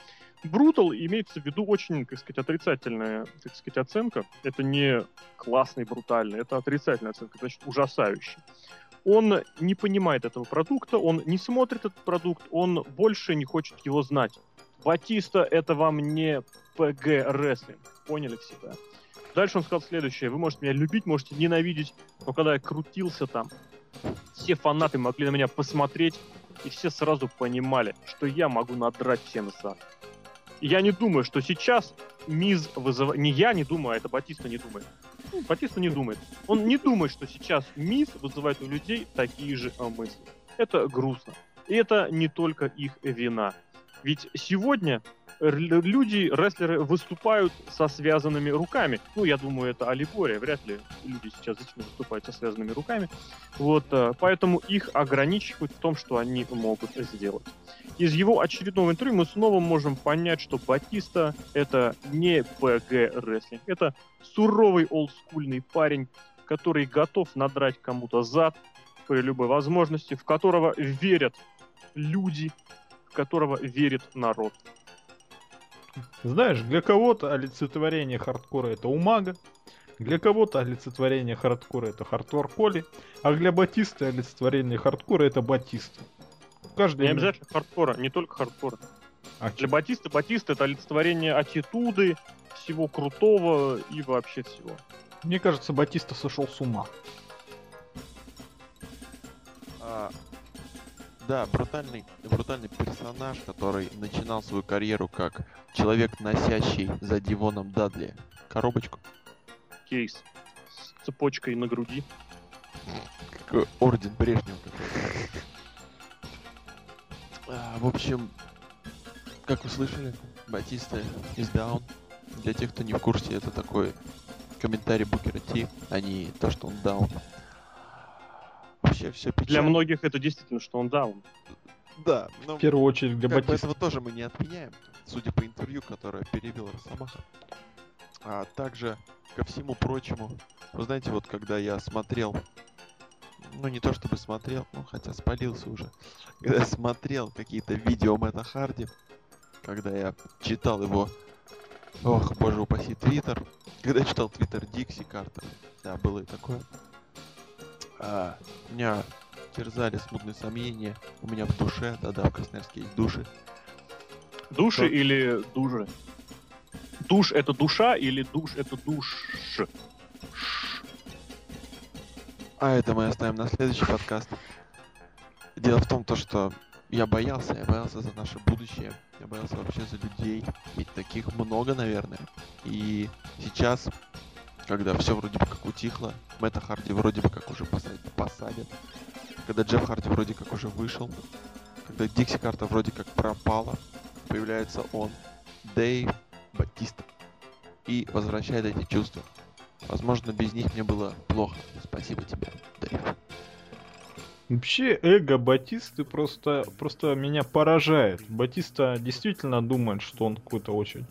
Брутал имеется в виду очень, так сказать, отрицательная, так сказать, оценка. Это не классный брутальный, это отрицательная оценка, значит, ужасающий. Он не понимает этого продукта, он не смотрит этот продукт, он больше не хочет его знать. Батиста это вам не ПГ рестлинг. Поняли все, да? Дальше он сказал следующее. Вы можете меня любить, можете ненавидеть, но когда я крутился там, все фанаты могли на меня посмотреть, и все сразу понимали, что я могу надрать всем зад. Я не думаю, что сейчас Миз вызывает... Не я не думаю, а это Батиста не думает. Ну, Батиста не думает. Он не думает, что сейчас Миз вызывает у людей такие же а, мысли. Это грустно. И это не только их вина. Ведь сегодня люди, рестлеры, выступают со связанными руками. Ну, я думаю, это аллегория. Вряд ли люди сейчас действительно выступают со связанными руками. Вот, э, поэтому их ограничивают в том, что они могут сделать. Из его очередного интервью мы снова можем понять, что Батиста это не ПГ рестлинг, это суровый олдскульный парень, который готов надрать кому-то зад при любой возможности, в которого верят люди, в которого верит народ. Знаешь, для кого-то олицетворение хардкора это Умага, для кого-то олицетворение хардкора это Хардкор Холли, а для Батиста олицетворение хардкора это Батиста. Каждый Не имеет- обязательно хардкора, не только хардкора. А Для Батиста Батиста это олицетворение аттитуды, всего крутого и вообще всего. Мне кажется, Батиста сошел с ума. А, да, брутальный, брутальный персонаж, который начинал свою карьеру как человек, носящий за Дивоном Дадли коробочку. Кейс с цепочкой на груди. Как орден Брежнева какой-то. А, в общем, как вы слышали, Батиста is down. Для тех, кто не в курсе, это такой комментарий Букера Ти, а не то, что он down. Вообще все печально. Для многих это действительно, что он даун. Да, но В первую очередь для как бы Батиста. этого тоже мы не отменяем, судя по интервью, которое перевел Росомаха. А также, ко всему прочему, вы знаете, вот когда я смотрел, ну не то чтобы смотрел, ну хотя спалился уже, когда я смотрел какие-то видео Мэтта Харди, когда я читал его, ох, боже упаси, твиттер, когда я читал твиттер Дикси Картер, да, было и такое. А, меня терзали смутные сомнения у меня в душе, да-да, в Красноярске есть души. Души Что? или дужи? Душ это душа или душ это душ? А это мы оставим на следующий подкаст. Дело в том, то, что я боялся, я боялся за наше будущее, я боялся вообще за людей, ведь таких много, наверное. И сейчас, когда все вроде бы как утихло, Мэтта Харди вроде бы как уже посадят, когда Джефф Харди вроде как уже вышел, когда Дикси Карта вроде как пропала, появляется он, Дэйв Батиста, и возвращает эти чувства. Возможно, без них мне было плохо. Спасибо тебе, Дэйв. Вообще, эго Батисты просто, просто меня поражает. Батиста действительно думает, что он какой-то очень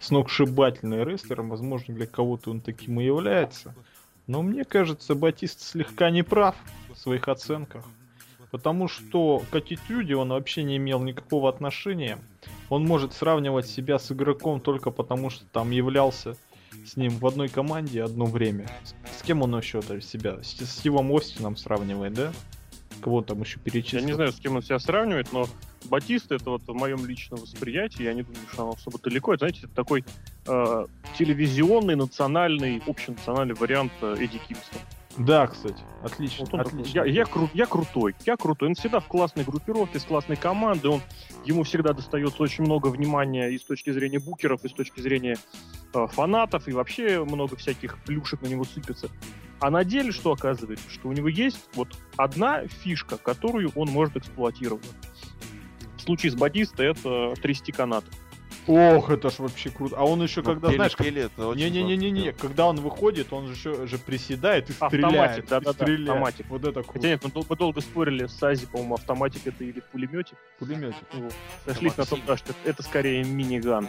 сногсшибательный рестлер. Возможно, для кого-то он таким и является. Но мне кажется, Батиста слегка не прав в своих оценках. Потому что к аттитюде он вообще не имел никакого отношения. Он может сравнивать себя с игроком только потому, что там являлся с ним в одной команде одно время. С, с кем он еще то себя? С Стивом Остином сравнивает, да? Кого там еще перечислил? Я не знаю, с кем он себя сравнивает, но Батиста это вот в моем личном восприятии, я не думаю, что оно особо далеко. Это, знаете, это такой э, телевизионный, национальный, общенациональный вариант э, Эдди Кингстона. Да, кстати, отлично, Вот он такой, отлично. я, я, кру- я крутой, я крутой. Он всегда в классной группировке, с классной командой. Он, ему всегда достается очень много внимания и с точки зрения букеров, и с точки зрения э, фанатов, и вообще много всяких плюшек на него сыпется. А на деле что оказывается? Что у него есть вот одна фишка, которую он может эксплуатировать. В случае с Батистой это трясти канат. Ох, это ж вообще круто. А он еще Ну, когда, Келли знаешь, как- это очень Не-не-не-не-не, когда он выходит, он же еще же приседает и Автоматик, стреляет. да-да-да, и стреляет. автоматик. Вот это Хотя круто. нет, мы, дол- мы долго спорили с Ази, по-моему, автоматик это или пулеметик. Пулеметик. Вот. Сошлись на том, да, что это, скорее миниган.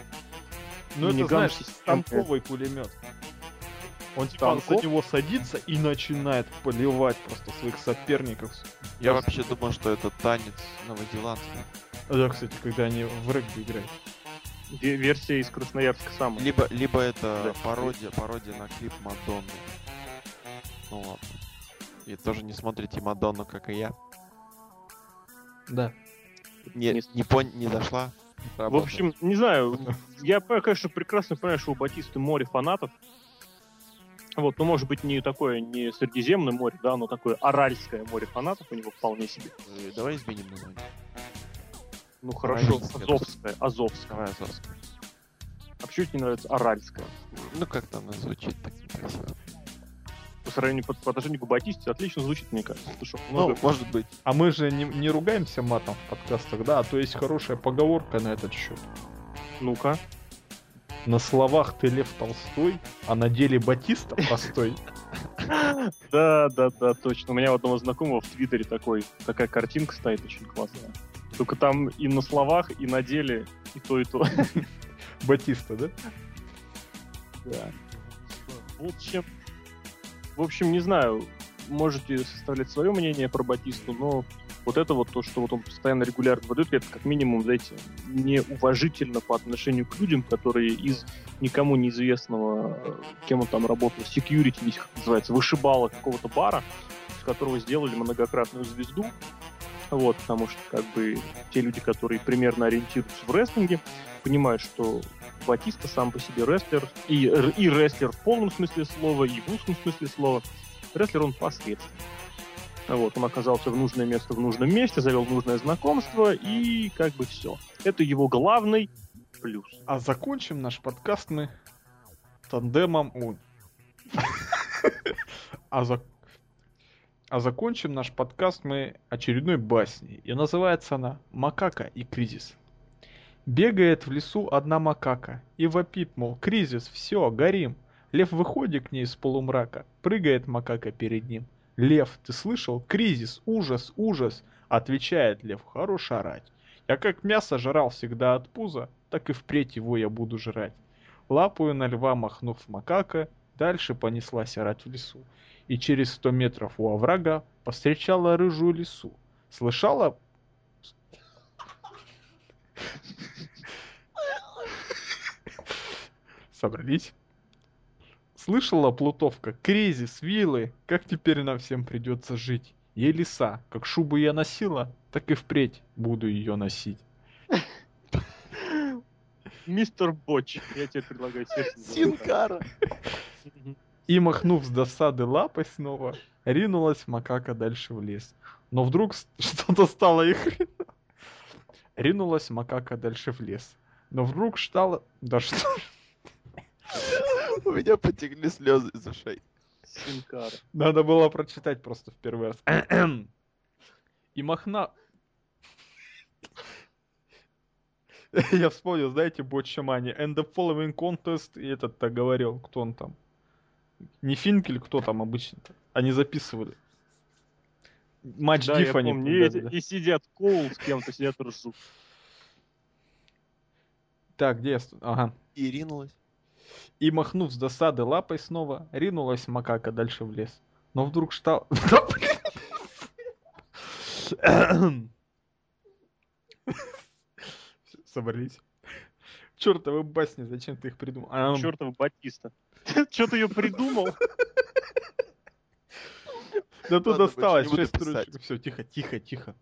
Ну это, знаешь, системный. танковый пулемет. Он типа Танков? за него садится и начинает поливать просто своих соперников. Я вообще думал, что это танец новозеландцев. Да, кстати, когда они в регби играют. Ве- Версия из Красноярска самая. Либо, либо это Да. пародия, пародия на клип Мадонны. Ну ладно. И тоже не смотрите Мадонну, как и я. Да. Не, Не- не, пон... не дошла. В Работа. общем, не знаю, я, конечно, прекрасно понимаю, что у Батисты море фанатов. Вот, ну, может быть, не такое, не Средиземное море, да, но такое аральское море фанатов у него вполне себе. Э, Давай изменим название. Ну хорошо. Азовская, Азовская. Азовская. А почему тебе не нравится Аральская? Ну, как-то она звучит так некрасиво. По сравнению по, по отношению к Батисте отлично звучит, мне кажется. Что, Ну, много- может быть. А мы же не, не ругаемся матом в подкастах, да? А то есть хорошая поговорка на этот счет. Ну-ка. На словах ты Лев Толстой, а на деле Батиста простой. Да, да, да, точно. У меня у одного знакомого в Твиттере такой, такая картинка стоит очень классная. Только там и на словах, и на деле, и то, и то. Батиста, да? Да. В общем, в общем, не знаю, можете составлять свое мнение про Батисту, но вот это вот то, что вот он постоянно регулярно выдает, это как минимум, знаете, неуважительно по отношению к людям, которые из никому неизвестного, кем он там работал, security, не как называется, вышибала какого-то бара, с которого сделали многократную звезду. Вот, потому что, как бы, те люди, которые примерно ориентируются в рестлинге, понимают, что Батиста сам по себе рестлер, и, и рестлер в полном смысле слова, и в узком смысле слова. Рестлер он посредственный. Вот, он оказался в нужное место в нужном месте, завел нужное знакомство, и как бы все. Это его главный плюс. А закончим наш подкаст мы тандемом... Ой. А, за- а закончим наш подкаст мы очередной басней. И называется она «Макака и кризис». Бегает в лесу одна макака и вопит, мол, кризис, все, горим. Лев выходит к ней из полумрака, прыгает макака перед ним. Лев, ты слышал? Кризис, ужас, ужас. Отвечает лев, хорош орать. Я как мясо жрал всегда от пуза, так и впредь его я буду жрать. Лапую на льва махнув макака, дальше понеслась орать в лесу. И через сто метров у оврага повстречала рыжую лису. Слышала? Собрались? Слышала, Плутовка, кризис, вилы, как теперь нам всем придется жить? Ей лиса, как шубу я носила, так и впредь буду ее носить. Мистер Боч, я тебе предлагаю сесть. Синкара. И, махнув с досады лапой снова, ринулась макака дальше в лес. Но вдруг что-то стало их... Ринулась макака дальше в лес. Но вдруг стало... Да что... У меня потекли слезы из ушей. Синкара. Надо было прочитать просто в первый раз. И махна... Я вспомнил, знаете, Ботча Мани. And the following contest, и этот так говорил, кто он там. Не Финкель, кто там обычно-то. Они записывали. Матч Да, Диф они... помню. да, И, да. и сидят Коул с кем-то, сидят ржут. Так, где я? Ага. И ринулась. И, махнув с досады лапой снова, ринулась макака дальше в лес. Но вдруг стал... Собрались. Чертовы басни, зачем ты их придумал? А, Чертов Батиста. Че ты ее придумал? Да тут осталось больше не 6 буду писать. строчек. Все, тихо, тихо, тихо.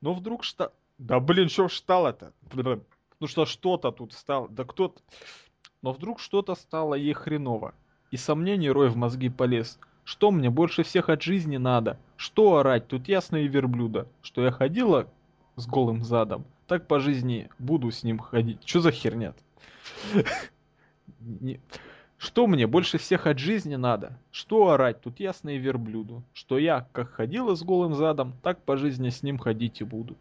Но вдруг что... Да блин, что встало-то? Блин, Ну что, что-то тут стало. Да кто-то... Но вдруг что-то стало ей хреново. И сомнений рой в мозги полез. Что мне больше всех от жизни надо? Что орать? Тут ясно и верблюда. Что я ходила с голым задом, так по жизни буду с ним ходить. Что за херня Что мне больше всех от жизни надо? Что орать? Тут ясно и верблюду. Что я, как ходила с голым задом, так по жизни с ним ходить и буду.